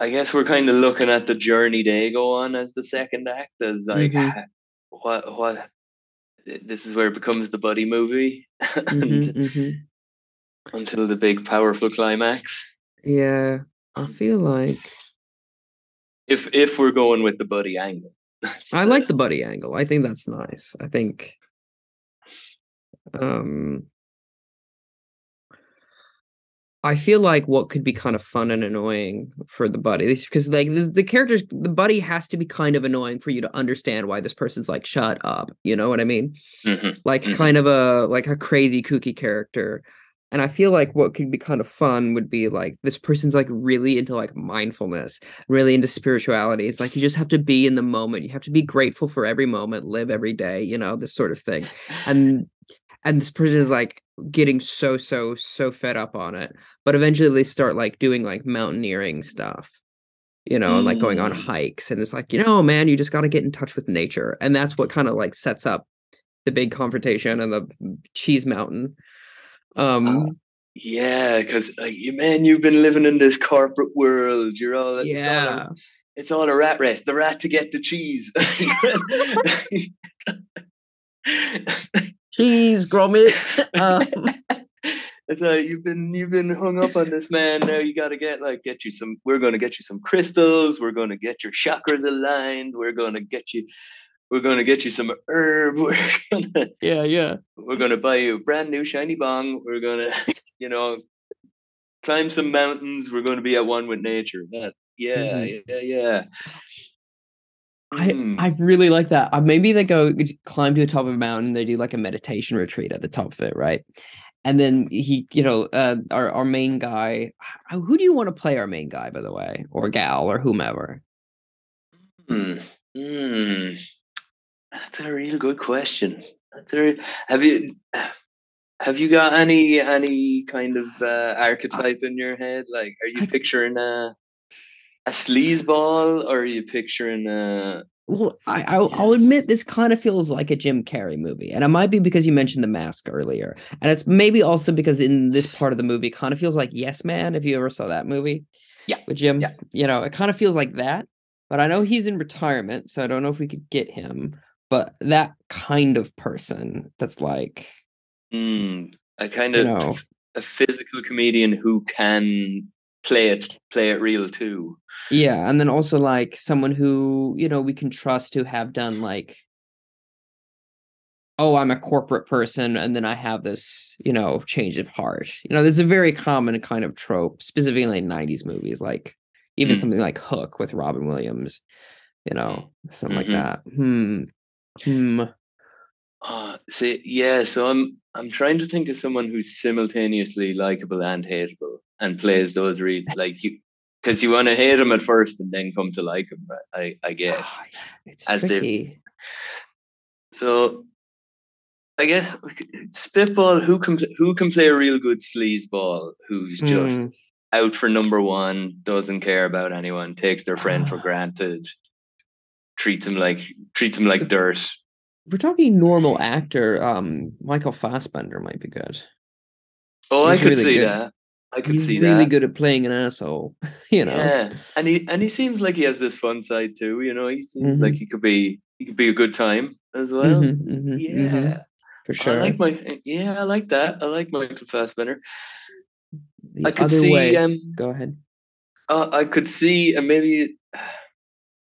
I guess we're kind of looking at the journey they go on as the second act, as like Mhm. what what. This is where it becomes the buddy movie, and hmm until the big powerful climax. Yeah, I feel like If if we're going with the buddy angle, I like the buddy angle. I think that's nice. I think um I feel like what could be kind of fun and annoying for the buddy because like the, the characters the buddy has to be kind of annoying for you to understand why this person's like shut up. You know what I mean? Mhm. Like Mhm. kind of a like a crazy kooky character. And I feel like what could be kind of fun would be like this person's like really into like mindfulness, really into spirituality. It's like you just have to be in the moment. You have to be grateful for every moment, live every day, you know, this sort of thing. And and this person is like getting so so so fed up on it. But eventually they start like doing like mountaineering stuff. You know, and like going on Mm. hikes and it's like, you know, man, you just got to get in touch with nature. And that's what kind of like sets up the big confrontation and the cheese mountain. Um Yeah, because like you man, you've been living in this corporate world. You're all it's all a- yeah. It's all a rat race. The rat to get the cheese. Cheese Gromit. um, it's like you've been you've been hung up on this man. Now you got to get like get you some. We're going to get you some crystals. We're going to get your chakras aligned. We're going to get you. We're going to get you some herb. We're gonna yeah, yeah. we're going to buy you a brand new shiny bong. We're going to you know climb some mountains. We're going to be at one with nature. That yeah Mhm. yeah yeah. I, Mm. I really like that. Uh, maybe they go climb to the top of a mountain. They do like a meditation retreat at the top of it, right? And then he, you know, uh, our our main guy. Who do you want to play our main guy, by the way, or gal, or whomever? Hmm. Hmm. That's a real good question. That's a have you have you got any any kind of uh, archetype in your head? Like, are you picturing a a sleazeball, or are you picturing a? Well, I I'll, I'll admit this kind of feels like a Jim Carrey movie, and it might be because you mentioned the mask earlier, and it's maybe also because in this part of the movie, it kind of feels like Yes Man. If you ever saw that movie, Yeah, with Jim, yeah. you know, it kind of feels like that. But I know he's in retirement, so I don't know if we could get him. But that kind of person that's like, Hmm. A kind you of know, a physical comedian who can play it play it real too. yeah, and then also like someone who you know we can trust to have done like oh, I'm a corporate person, and then I have this, you know, change of heart. You know, there's a very common kind of trope, specifically in 90s movies, like even Mm. something like Hook with Robin Williams, you know, something like Mhm. that. Hmm. Hmm. Uh, see, yeah. So I'm I'm trying to think of someone who's simultaneously likable and hateable, and plays those re like you, because you want to hate them at first and then come to like them. right? I I guess. Ah, It's As they've- So I guess spitball. Who can who can play a real good sleazeball? Who's just Mm. out for number one, doesn't care about anyone, takes their friend for Ah. granted, treats him like treats him like dirt. We're talking normal actor. Um, Michael Fassbender might be good. Oh, I could really see good. that. I could He's see really that. good at playing an asshole. You know. Yeah, and he and he seems like he has this fun side too. You know, he seems Mhm. like he could be he could be a good time as well. Mhm, mhm, yeah, mhm, for sure. I like my yeah, I like that. I like Michael Fassbender. the I could see way. um Go ahead. uh, I could see and maybe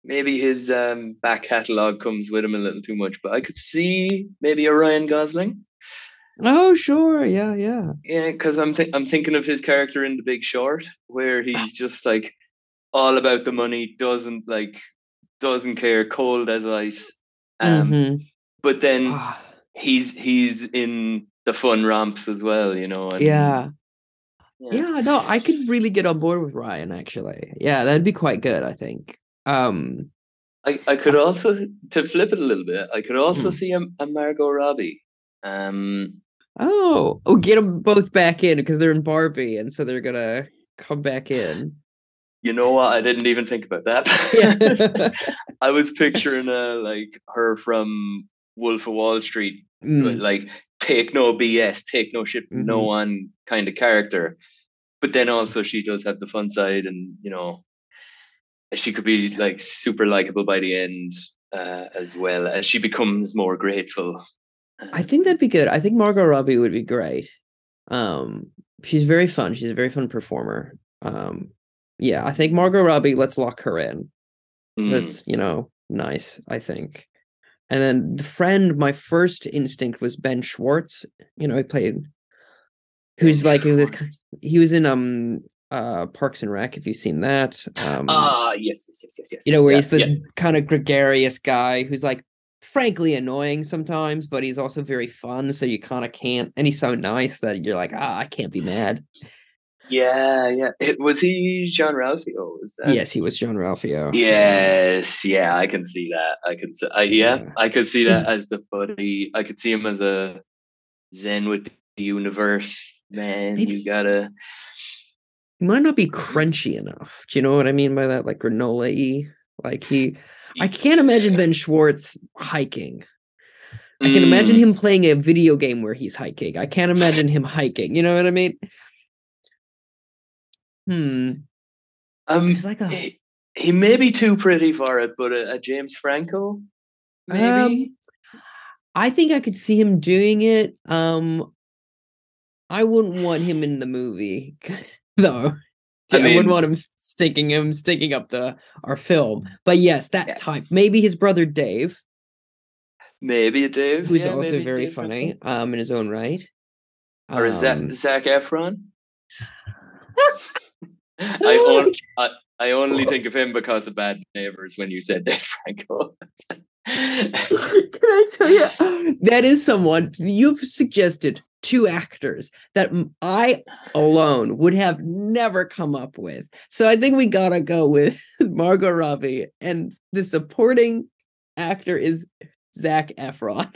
maybe his um back catalogue comes with him a little too much, but I could see maybe a Ryan Gosling. Oh, sure. Yeah, yeah. Yeah, because I'm th- I'm thinking of his character in The Big Short, where he's just like all about the money, doesn't like doesn't care, cold as ice. Um, Mhm. but then Ah, he's he's in the fun romps as well, you know. And, yeah. yeah. Yeah, no, I could really get on board with Ryan actually. Yeah, that'd be quite good, I think. Um I, I could also to flip it a little bit. I could also Hmm. see a, a Margot Robbie. Um, oh, oh get them both back in because they're in Barbie and so they're going to come back in. you know what? I didn't even think about that. I was picturing uh, like her from Wolf of Wall Street, Mm, like take no BS, take no shit from no one kind of character. But then also she does have the fun side, and you know, she could be like super likable by the end uh, as well as she becomes more grateful. I think that'd be good. I think Margot Robbie would be great. Um, she's very fun. She's a very fun performer. Um, yeah, I think Margot Robbie. Let's lock her in. Mm. That's you know nice. I think. And then the friend, my first instinct was Ben Schwartz. You know, he played. Who's like? Schwartz. He was in um uh Parks and Rec. If you've seen that, um, Ah, yes, yes, yes, yes, yes. you know where Yeah, he's this yeah. kind of gregarious guy who's like frankly annoying sometimes but he's also very fun so you kind of can't and he's so nice that you're like ah i can't be mad Yeah, yeah. It, was he John Ralphio? Was that? yes he was jean-ralphio Yes, yeah, I can see that. I can see. Uh, yeah, Yeah. I could see that as the buddy. I could see him as a Zen with the universe. Man, Maybe- you gotta. Might not be crunchy enough. Do you know what i mean by that? Like granola y like he i can't imagine ben schwartz hiking. I can imagine Mm, him playing a video game where he's hiking. I can't imagine him hiking. You know what i mean? Hmm. Um, there's like a he, he may be too pretty for it, but a, a James Franco, maybe. Um, I think I could see him doing it. Um, I wouldn't want him in the movie, though. I I, wouldn't want him s- sticking him sticking up the our film. But yes, that Yeah. type. Maybe his brother Dave, maybe Dave, who's yeah, also very Dave funny, um, in his own right. or is that Um, Zac Efron? I, on, I I only think of him because of Bad Neighbors when you said Dave Franco. Can I tell you? That is someone you've suggested two actors that I alone would have never come up with. So I think we gotta go with Margot Robbie, and the supporting actor is Zac Efron.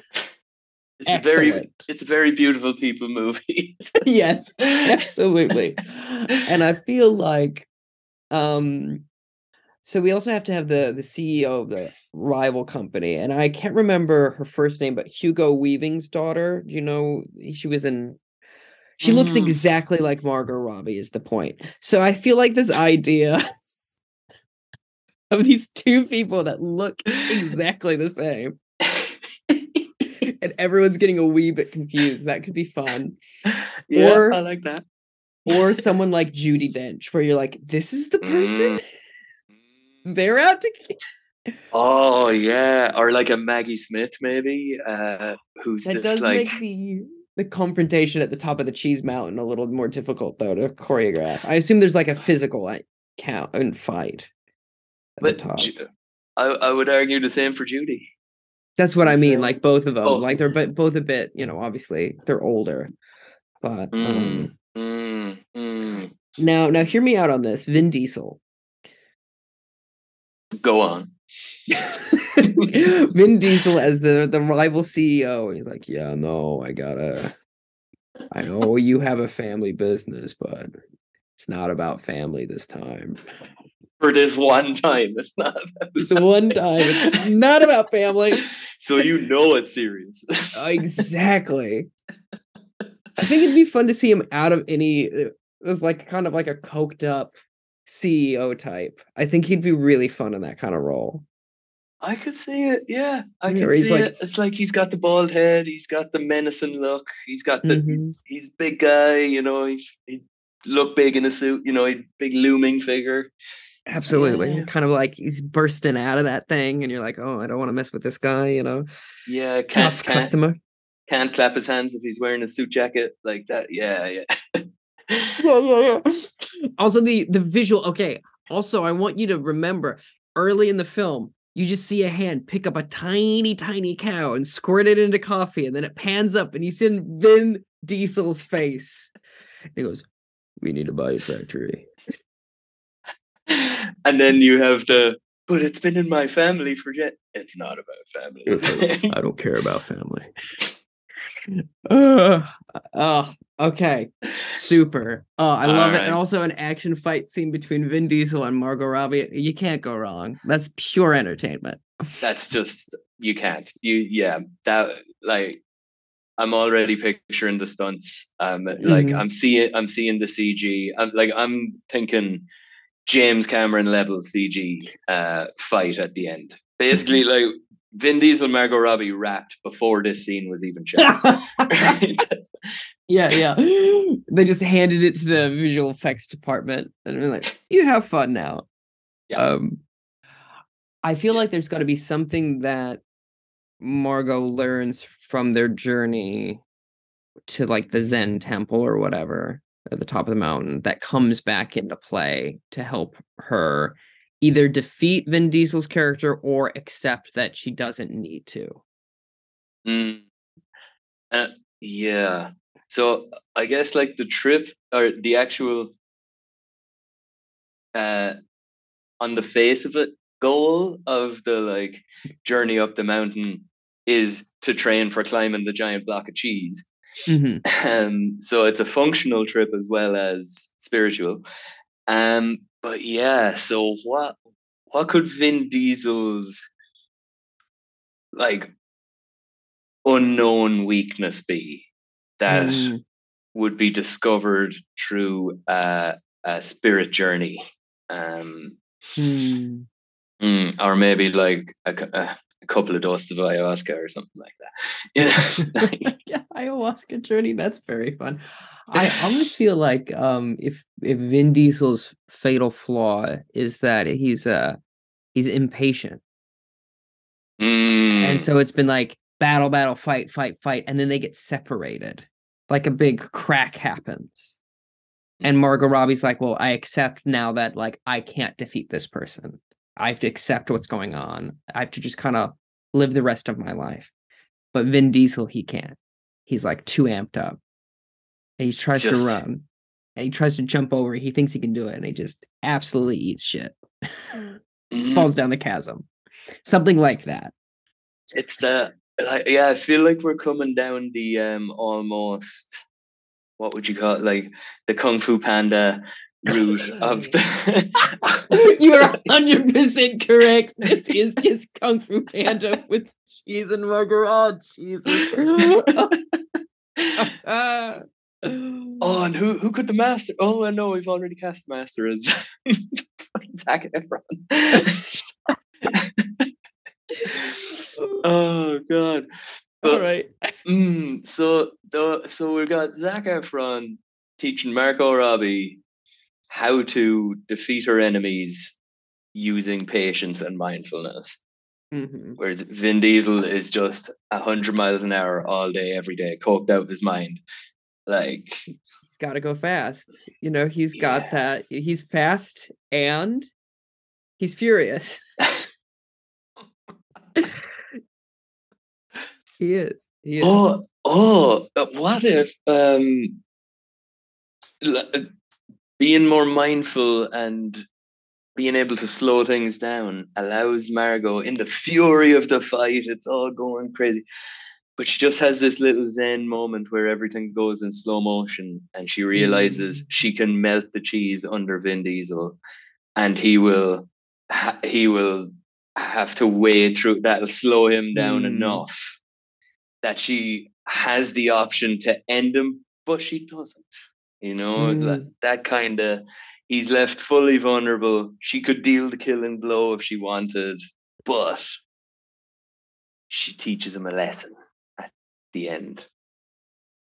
it's a very Excellent. it's a very beautiful people movie. yes, absolutely. And I feel like, um, so we also have to have the the CEO of the rival company, and I can't remember her first name, but Hugo Weaving's daughter. Do you know she was in? She looks Mm. exactly like Margot Robbie. Is the point? So I feel like this idea of these two people that look exactly the same, and everyone's getting a wee bit confused. That could be fun. yeah, Or- I like that. Or someone like Judi Dench, where you're like, this is the person Mm. They're out to. ki- Oh yeah, or like a Maggie Smith maybe, uh, who's That just does like make the the confrontation at the top of the cheese mountain a little more difficult though to choreograph. I assume there's like a physical like, count and fight at the But top. Ju- I I would argue the same for Judi. That's what I mean. Like both of them, Oh. like they're bo- both a bit. You know, obviously they're older, but um, Mm, mm. now now hear me out on this. Vin Diesel. Go on. Vin Diesel as the the rival CEO. He's like, yeah, no, I gotta. I know you have a family business, but it's not about family this time. For this one time, it's not. It's one time. It's not about family. so you know it's serious. Exactly. I think it'd be fun to see him out of any. It was like kind of like a coked up CEO type. I think he'd be really fun in that kind of role. I could see it. Yeah, I Yeah, can see like- it. It's like he's got the bald head. He's got the menacing look. He's got the. Mm-hmm. He's, he's big guy. You know. He he look big in a suit. You know. He big looming figure. Absolutely. Yeah. Kind of like he's bursting out of that thing, and you're like, oh, I don't want to mess with this guy, you know. Yeah. Can't Tough can't, customer. can't clap his hands if he's wearing a suit jacket like that. Yeah. Yeah. yeah, yeah, yeah. Also, the the visual. Okay. Also, I want you to remember early in the film, you just see a hand pick up a tiny, tiny cow and squirt it into coffee, and then it pans up, and you see Vin Diesel's face. And he goes, "We need to buy a bite factory." and then you have the. But it's been in my family for jet. It's not about family. I don't care about family. Uh, uh, Okay, super. Oh, I love it. And also an action fight scene between Vin Diesel and Margot Robbie. You can't go wrong. That's pure entertainment. That's just you can't. You yeah that like I'm already picturing the stunts. Um, like Mhm. I'm seeing I'm seeing the CG. I'm like I'm thinking James Cameron level CG uh fight at the end. Basically, like Vin Diesel, Margot Robbie wrapped before this scene was even shot. Yeah, yeah. They just handed it to the visual effects department and they're like, "You have fun now." Yeah. Um, I feel like there's got to be something that Margot learns from their journey to like the Zen temple or whatever at the top of the mountain that comes back into play to help her either defeat Vin Diesel's character or accept that she doesn't need to. Mm. Uh, yeah. So I guess like the trip or the actual uh on the face of it goal of the like journey up the mountain is to train for climbing the giant block of cheese. Mhm. Um so it's a functional trip as well as spiritual. Um but yeah, so what what could Vin Diesel's like unknown weakness be that Mm. would be discovered through uh, a spirit journey um Hmm. mm, or maybe like a, a, a couple of doses of ayahuasca or something like that you know like, yeah, ayahuasca journey. That's very fun. I almost feel like um if if Vin Diesel's fatal flaw is that he's uh he's impatient. mm, And so it's been like battle, battle, fight, fight, fight, and then they get separated. Like a big crack happens. And Margot Robbie's like, well, I accept now that like I can't defeat this person. I have to accept what's going on. I have to just kind of live the rest of my life. But Vin Diesel, he can't. He's like too amped up. And he tries Just- to run. And he tries to jump over. He thinks he can do it. And he just absolutely eats shit. mm, Falls down the chasm. Something like that. it's the like yeah i feel like we're coming down the um almost what would you call it like the kung fu panda route of the You're 100% correct. This is just Kung Fu Panda with cheese and Margot. Oh, Jesus. Oh, and who who could the master? Oh no, we've already cast the master as Zac Efron. God. All But, right. mm, so the so we've got Zac Efron teaching Margot Robbie how to defeat her enemies using patience and mindfulness. Mhm. Whereas Vin Diesel is just a hundred miles an hour all day, every day, coked out of his mind. Like He's got to go fast. You know, he's got that. He's fast and he's furious. He is. He is. Oh, oh, what if um, uh, being more mindful and being able to slow things down allows Margot in the fury of the fight, it's all going crazy. But she just has this little zen moment where everything goes in slow motion and she realizes she can melt the cheese under Vin Diesel and he will he will have to wade through that'll slow him down Mm. enough that she has the option to end him, but she doesn't. You know, that, mm. that kind of he's left fully vulnerable. She could deal the killing blow if she wanted, but she teaches him a lesson at the end.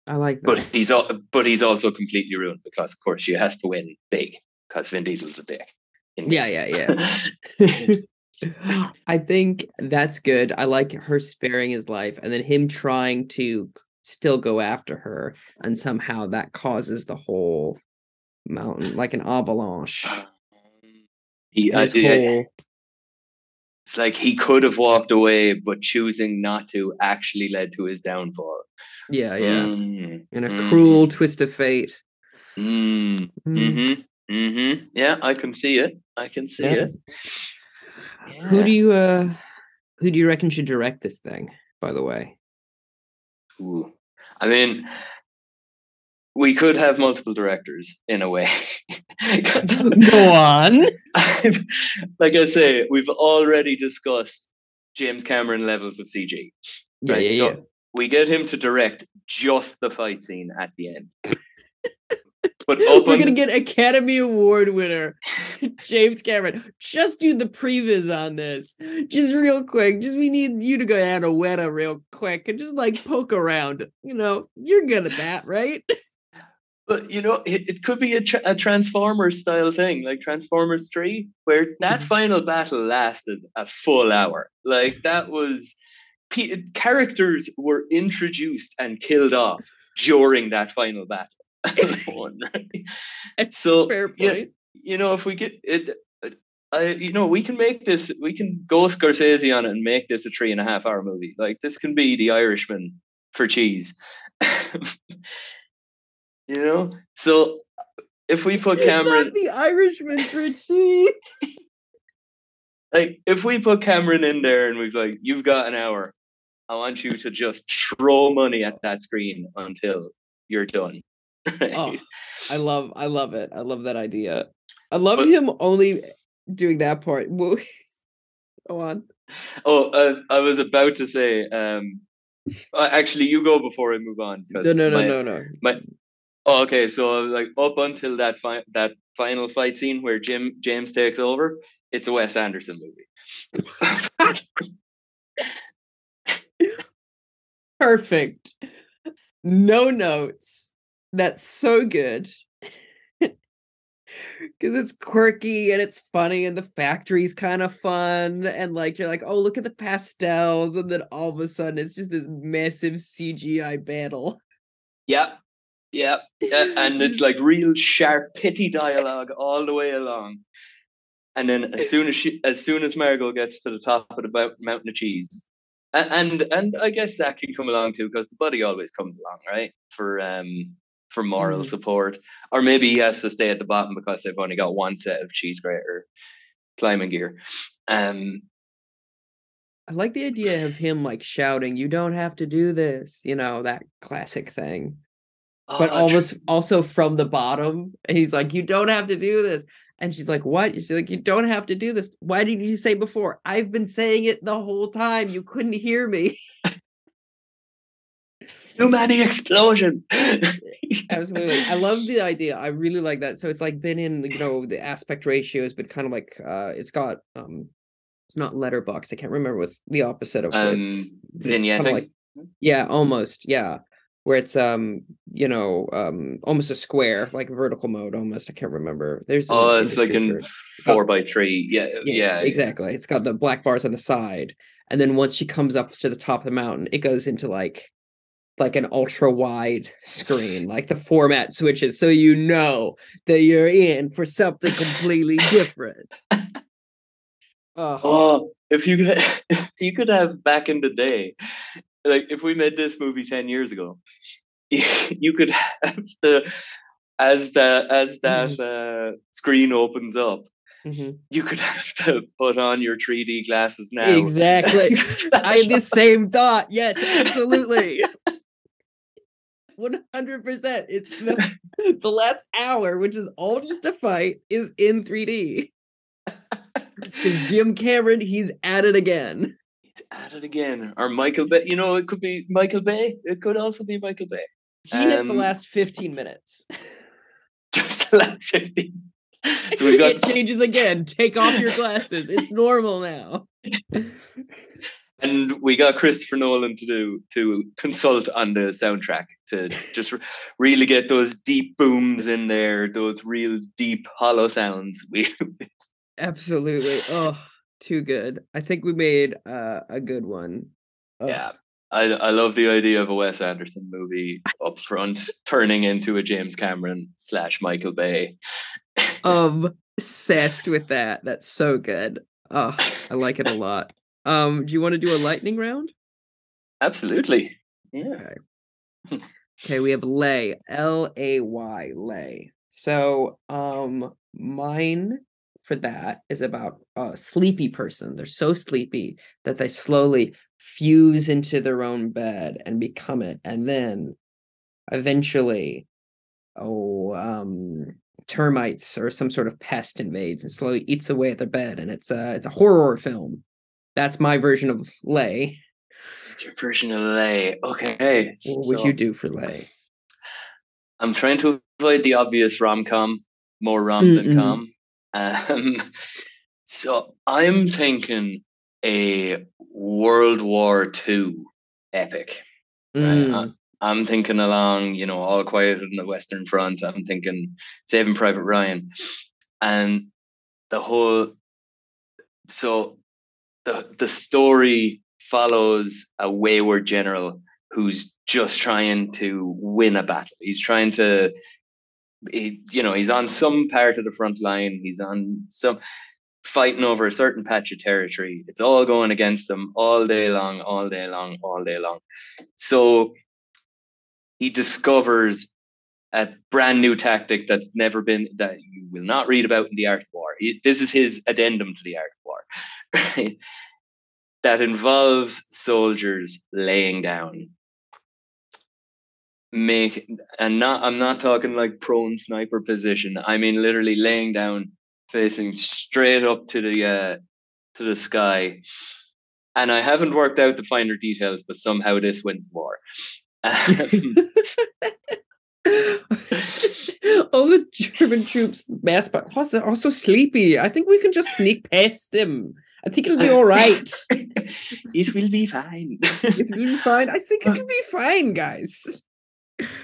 I like that. But he's but he's also completely ruined because, of course, she has to win big because Vin Diesel's a dick. Yeah, Yeah, yeah, I think that's good. I like her sparing his life and then him trying to still go after her, and somehow that causes the whole mountain like an avalanche. he, And uh, yeah, whole it's like he could have walked away, but choosing not to actually led to his downfall. yeah, yeah, Mm, in a mhm, cruel twist of fate. Mm, Mm. mm-hmm. Mm-hmm. Yeah, I can see it. I can see Yeah. it. Who do you uh who do you reckon should direct this thing, by the way? Ooh. I mean, we could have multiple directors in a way. Go on. like I say, we've already discussed James Cameron levels of CG. Yeah, right? yeah, So yeah. we get him to direct just the fight scene at the end. But We're gonna get Academy Award winner James Cameron. Just do the previs on this, just real quick. Just we need you to go down to Weta real quick and just like poke around. You know, you're good at that, right? but you know, it, it could be a, tra- a Transformers style thing, like Transformers 3, where that Mhm. final battle lasted a full hour. Like that was characters were introduced and killed off during that final battle. alone, right? So Fair yeah, you know, if we get it, I, you know, we can make this, we can go Scorsese on it and make this a three and a half hour movie. Like this can be The Irishman for cheese. you know, so if we put Cameron, Not the Irishman for cheese. like, if we put Cameron in there and we've like, you've got an hour, I want you to just throw money at that screen until you're done. Oh, I love, I love it. I love that idea. I love But- him only doing that part. Go on. Oh, uh, I was about to say. Um, uh, actually, you go before I move on. No, no, no, my- no, no. My, oh, okay. So, like, up until that fi- that final fight scene where Jim James takes over, it's a Wes Anderson movie. Perfect. No notes. That's so good. Because it's quirky and it's funny, and the factory's kind of fun. And like, you're like, oh, look at the pastels. And then all of a sudden, it's just this massive CGI battle. yep yep, and it's like real sharp, pithy dialogue all the way along. And then as soon as she, as soon as Margot gets to the top of the mountain of cheese, a- and and I guess Zac can come along too because the buddy always comes along, right? For um for moral Mhm. support, or maybe he has to stay at the bottom because they've only got one set of cheese grater climbing gear. Um, I like the idea of him like shouting, "You don't have to do this," you know, that classic thing. But oh, almost also from the bottom, and he's like, "You don't have to do this," and she's like, "What?" She's like, "You don't have to do this. Why didn't you say before? I've been saying it the whole time. You couldn't hear me." too many explosions. Absolutely, I love the idea. I really like that. So it's like been in, you know, the aspect ratio has been kind of like, uh, it's got, um, it's not letterbox. I can't remember what's the opposite of where Um, it's, but it's kinda vignetting? like yeah almost yeah where it's um you know um almost a square like vertical mode almost i can't remember there's oh, it's like in term. four by three. Yeah, yeah, yeah, yeah. exactly it's got the black bars on the side and then once she comes up to the top of the mountain it goes into like like an ultra wide screen like the format switches so you know that you're in for something completely different oh, Oh, if you could, if you could have back in the day, like if we made this movie ten years ago, you could have the as that as that uh, screen opens up, mhm. you could have to put on your 3D glasses now. exactly I had the same thought. Yes, absolutely. One hundred percent. It's the, the last hour, which is all just a fight, is in 3D. Because Jim Cameron, he's at it again. He's at it again. Or Michael Bay. You know, it could be Michael Bay. It could also be Michael Bay. He has the Um, last 15 minutes. Just the last 15. So we've got it changes again. Take off your glasses. It's normal now. And we got Christopher Nolan to do to consult on the soundtrack to just re- really get those deep booms in there, those real deep hollow sounds. We Absolutely. Oh, too good. I think we made uh, a good one. Ugh. yeah. I, I love the idea of a Wes Anderson movie up front turning into a James Cameron slash Michael Bay. um obsessed with that that's so good oh i like it a lot um do you want to do a lightning round? Absolutely. Yeah. okay. We have lay l-a-y lay. So um mine for that is about a sleepy person. They're so sleepy that they slowly fuse into their own bed and become it and then eventually oh um termites or some sort of pest invades and slowly eats away at their bed and it's a it's a horror film that's my version of lay It's your version of lay. Okay. what would so you do for lay I'm trying to avoid the obvious rom com, more rom than Mm-mm. com. Um, so I'm thinking a World War II epic. Mm, I'm thinking along, you know, All Quiet on the Western Front. I'm thinking Saving Private Ryan, and the whole. So, the the story follows a wayward general who's just trying to win a battle. He's trying to, he, you know, he's on some part of the front line. He's on some fighting over a certain patch of territory. It's all going against him all day long, all day long, all day long. So he discovers a brand new tactic that's never been that you will not read about in the art war. This is his addendum to the art. Right? That involves soldiers laying down. Make and not I'm not talking like prone sniper position. I mean literally laying down, facing straight up to the uh, to the sky. And I haven't worked out the finer details, but somehow this wins the war. Um, just all the German troops mass but also, also sleepy. I think we can just sneak past them. I think it'll be all right. it will be fine. It will be fine. I think it'll be fine, guys.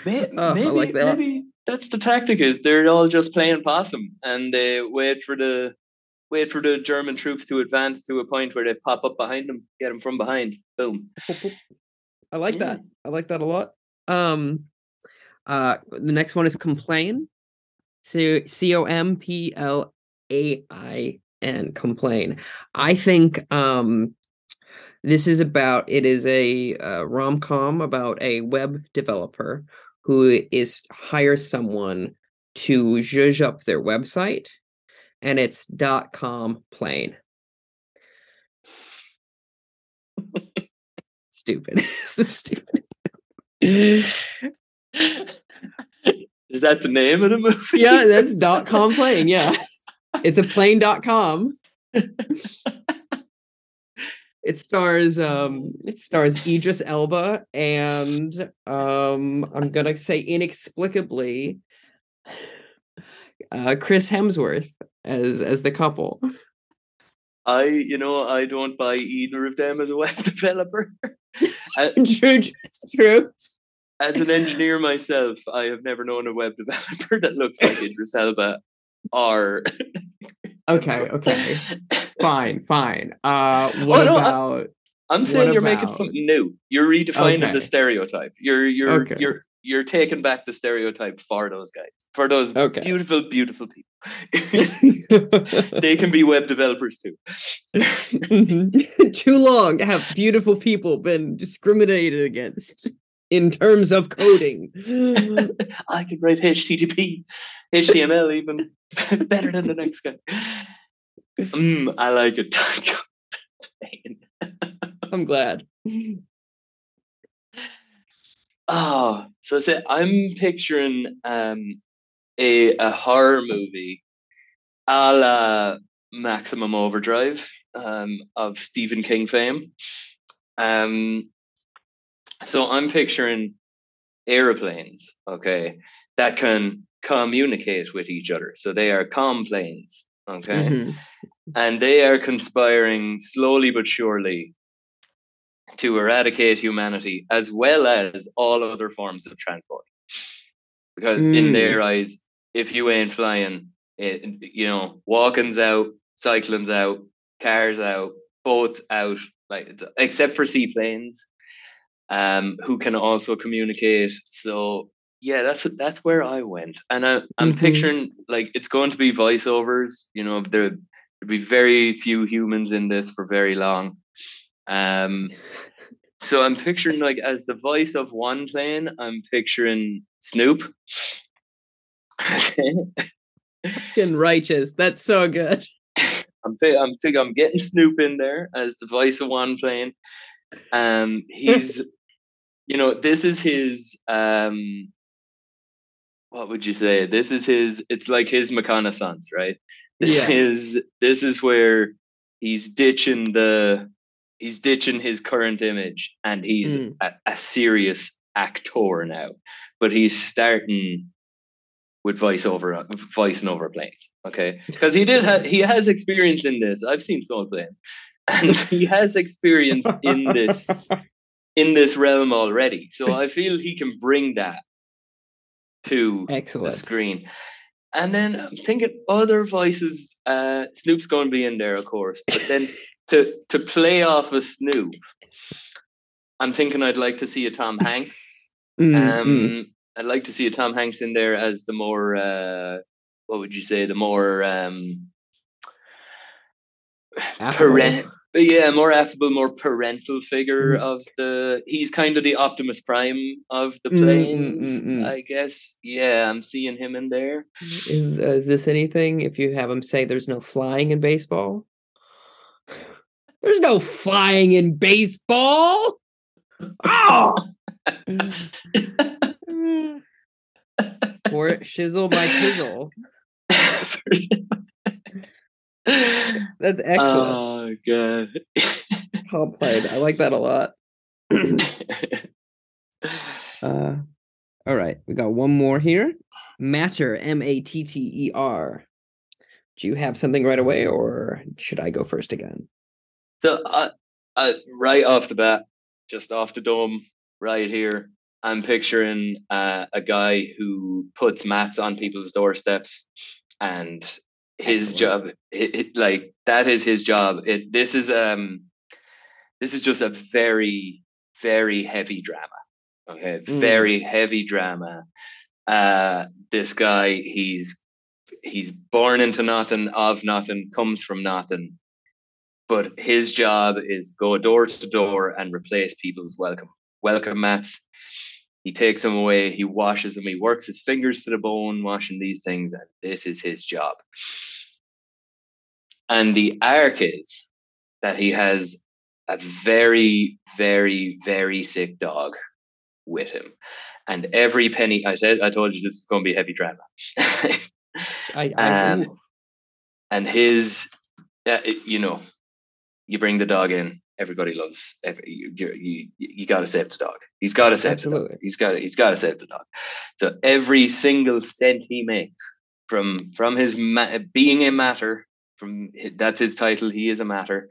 May- Oh, maybe, like that. maybe that's the tactic. Is they're all just playing possum and they wait for the wait for the German troops to advance to a point where they pop up behind them, get them from behind. Boom. I like Yeah. that. I like that a lot. Um uh the next one is complain. So C O M P L A I N complain. I think um this is about it is a uh, rom-com about a web developer who is hires someone to zhuzh up their website and it's dot com plain. Stupid. it's the stupidest. Is that the name of the movie? yeah, that's dot com playing. Yeah, it's a plane dot com. It stars um it stars Idris Elba and um I'm gonna say inexplicably uh Chris Hemsworth as as the couple. I, you know, I don't buy either of them as a web developer. True, true. As an engineer myself, I have never known a web developer that looks like Idris Elba or Okay, okay. Fine, fine. Uh what Oh, no, about I'm saying What you're making something new. You're redefining Okay. the stereotype. You're you're Okay. you're you're taking back the stereotype for those guys, for those Okay. beautiful, beautiful people. they can be web developers too. Mhm. Too long have beautiful people been discriminated against in terms of coding. I can write HTTP, HTML even better than the next guy. Mm, I like it. I'm glad. Oh, so say I'm picturing um a a horror movie a la Maximum Overdrive um of Stephen King fame. Um so I'm picturing aeroplanes, okay, that can communicate with each other. So they are complanes, okay? Mhm. and they are conspiring slowly but surely to eradicate humanity as well as all other forms of transport because in Mm. their eyes if you ain't flying it, you know walking's out cycling's out cars out boats out like except for seaplanes um who can also communicate so yeah that's that's where i went and I, i'm Mhm. picturing like it's going to be voiceovers you know there there'll be very few humans in this for very long um so i'm picturing like as the voice of one plane i'm picturing snoop Fucking righteous. That's so good. I'm I'm I'm getting Snoop in there as the voice of one plane. Um, he's, you know, this is his um, what would you say? This is his. It's like his reconnaissance, right? This Yeah. is this is where he's ditching the he's ditching his current image, and he's Mm. a, a serious actor now. But he's starting with voiceover, voicing over planes. Okay, because he did ha- he has experience in this. I've seen Soul Plane, and he has experience in this in this realm already. So I feel he can bring that to the Excellent. screen. And then I'm thinking other voices. Uh, Snoop's going to be in there, of course. But then to to play off of Snoop, I'm thinking I'd like to see a Tom Hanks. Mm, Um, mm. I'd like to see a Tom Hanks in there as the more uh, what would you say? The more um. Parent, yeah, more affable, more parental figure Mhm. of the. He's kind of the Optimus Prime of the Mm, mm, planes, mm, mm. I guess. Yeah, I'm seeing him in there. Is uh, is this anything? If you have him say there's no flying in baseball, there's no flying in baseball. Oh! or shizzle my pizzle. That's excellent. Oh god. Well played. I like that a lot. Uh, all right, we got one more here. Matter, M A T T E R. Do you have something right away, or should I go first again? so, uh, uh, right off the bat, just off the dome, right here, I'm picturing uh, a guy who puts mats on people's doorsteps, and his job, it, it- like that is his job. It this is um, this is just a very very heavy drama. Okay, Mm. very heavy drama. Uh, this guy, he's he's born into nothing, of nothing, comes from nothing. But his job is go door to door and replace people's welcome welcome mats. He takes them away, he washes them, he works his fingers to the bone washing these things, and this is his job. And the arc is that he has a very, very, very sick dog with him. And every penny I said, I told you this was going to be heavy drama. I, I Um, and his, uh, you know, you bring the dog in. Everybody loves. Every, you, you, you, got to save the dog. He's got to save the Absolutely. dog. He's got to. He's got to save the dog. So every single cent he makes from from his ma- being a matter, from that's his title. He is a matter.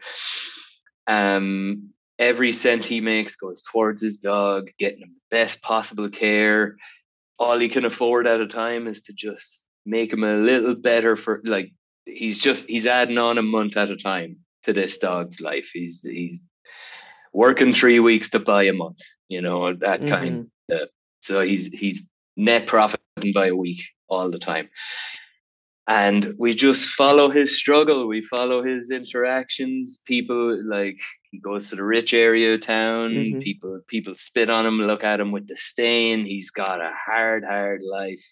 Um, every cent he makes goes towards his dog, getting him the best possible care. All he can afford at a time is to just make him a little better for like he's just he's adding on a month at a time to this dog's life. He's he's working three weeks to buy a month, you know, that kind. Of, So he's he's net profiting by a week all the time. And we just follow his struggle. We follow his interactions. People like he goes to the rich area of town. Mhm. People people spit on him, look at him with disdain. He's got a hard, hard life.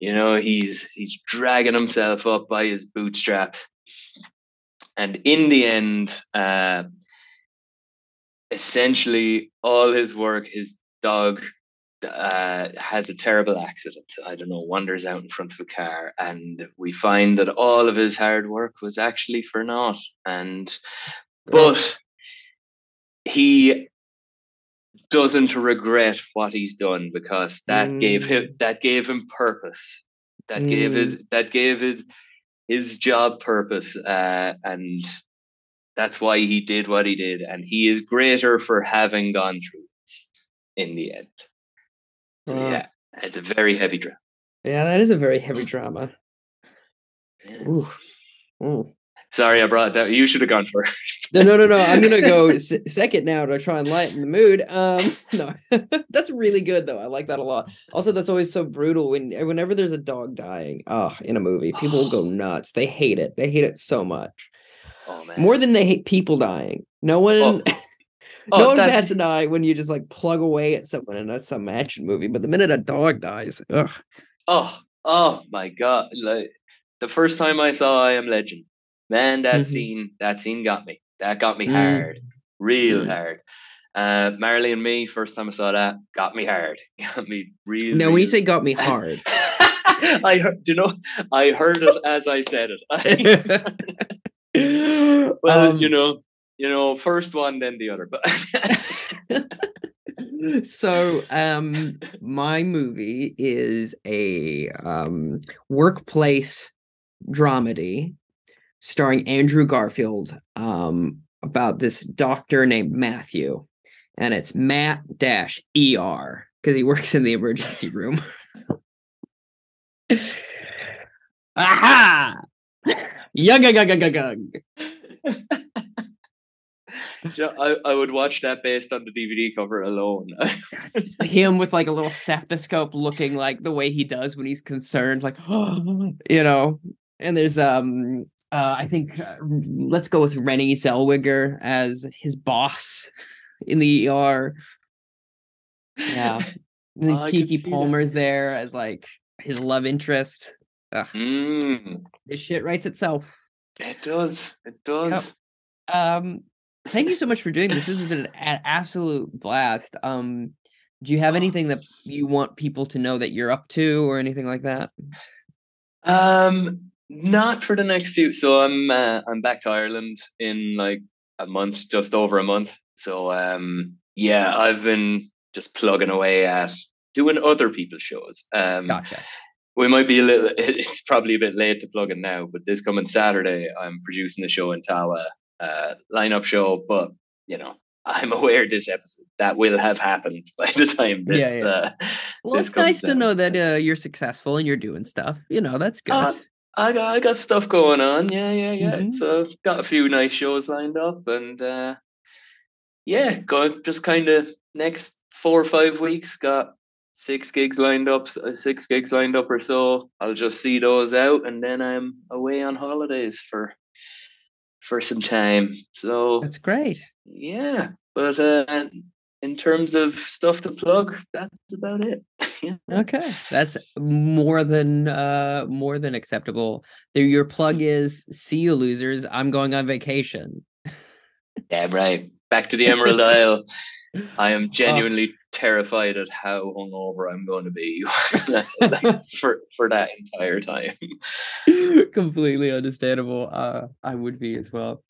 You know, he's he's dragging himself up by his bootstraps. And in the end, uh, essentially all his work, his dog uh, has a terrible accident. I don't know, wanders out in front of a car, and we find that all of his hard work was actually for naught. And but he doesn't regret what he's done because that gave him that gave him purpose. That gave his that gave his his job purpose, uh, and that's why he did what he did. And he is greater for having gone through this in the end. So Wow. yeah, it's a very heavy drama. yeah, that is a very heavy drama. Yeah. Ooh. Ooh. Sorry, I brought that. You should have gone first. No, no, no, no. I'm gonna go s- second now to try and lighten the mood. Um, no, that's really good though. I like that a lot. Also, that's always so brutal when whenever there's a dog dying. Oh, in a movie, people go nuts. They hate it. They hate it so much Oh man, more than they hate people dying. No one, Oh, no one that's- bats an eye when you just like plug away at someone in a, some action movie. But the minute a dog dies, ugh. Oh, oh my god! Like the first time I saw I Am Legend, man, that Mhm. scene, that scene got me. That got me Mm. hard, real Mm. hard. Uh, Marley and Me, first time I saw that, got me hard. Got me real. Now, when you say got me hard, I heard, you know, I heard it as I said it. well, Um, you know, you know, first one, then the other. But so um my movie is a um workplace dramedy starring Andrew Garfield um about this doctor named Matthew and it's Matt dash ER because he works in the emergency room. Aha! Yug yug yug yug yug. You know, I, I would watch that based on the DVD cover alone. Just him with like a little stethoscope looking like the way he does when he's concerned like you know and there's um uh i think uh, let's go with Renée Zellweger as his boss in the er yeah. And then Oh, Keke see that. palmer's there as like his love interest. Mm, this shit writes itself. It does. It does. um thank you so much for doing this. This has been an absolute blast. Um do you have anything that you want people to know that you're up to or anything like that? Um, not for the next few. So I'm uh, I'm back to Ireland in like a month, just over a month. So um, yeah, I've been just plugging away at doing other people's shows. Um, gotcha we might be a little. It's probably a bit late to plug in now, but this coming Saturday, I'm producing a show in Tawa, uh, lineup show. But you know, I'm aware this episode that will have happened by the time Yeah, this. yeah. Uh, well this it's nice comes to know that uh, you're successful and you're doing stuff you know that's good Uh, I got I got stuff going on. Yeah, yeah, yeah. Mhm. So got a few nice shows lined up, and uh, yeah, got just kind of next four or five weeks got six gigs lined up, uh, six gigs lined up or so. I'll just see those out, and then I'm away on holidays for for some time. So that's great yeah, but uh, in terms of stuff to plug, that's about it. yeah. okay that's more than uh more than acceptable your plug is see you losers i'm going on vacation yeah, right. Back to the Emerald Isle. I am genuinely terrified at how hungover I'm going to be like, for for that entire time. completely understandable uh i would be as well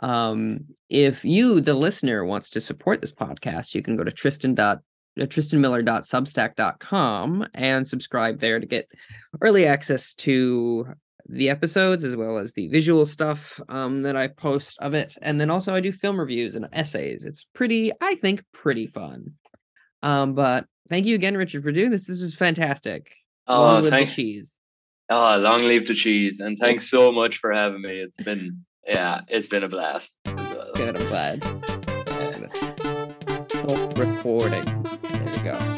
um if you the listener wants to support this podcast you can go to tristan dot uh, tristanmiller.substack.com and subscribe there to get early access to the episodes as well as the visual stuff um, that I post of it. And then also I do film reviews and essays. It's pretty, I think, pretty fun. Um, but thank you again, Richard, for doing this. This was fantastic. Oh, Long live thank, the cheese. oh, long live the cheese, and thanks so much for having me. It's been yeah, it's been a blast. Good, I'm glad. Yes. Recording. There we go.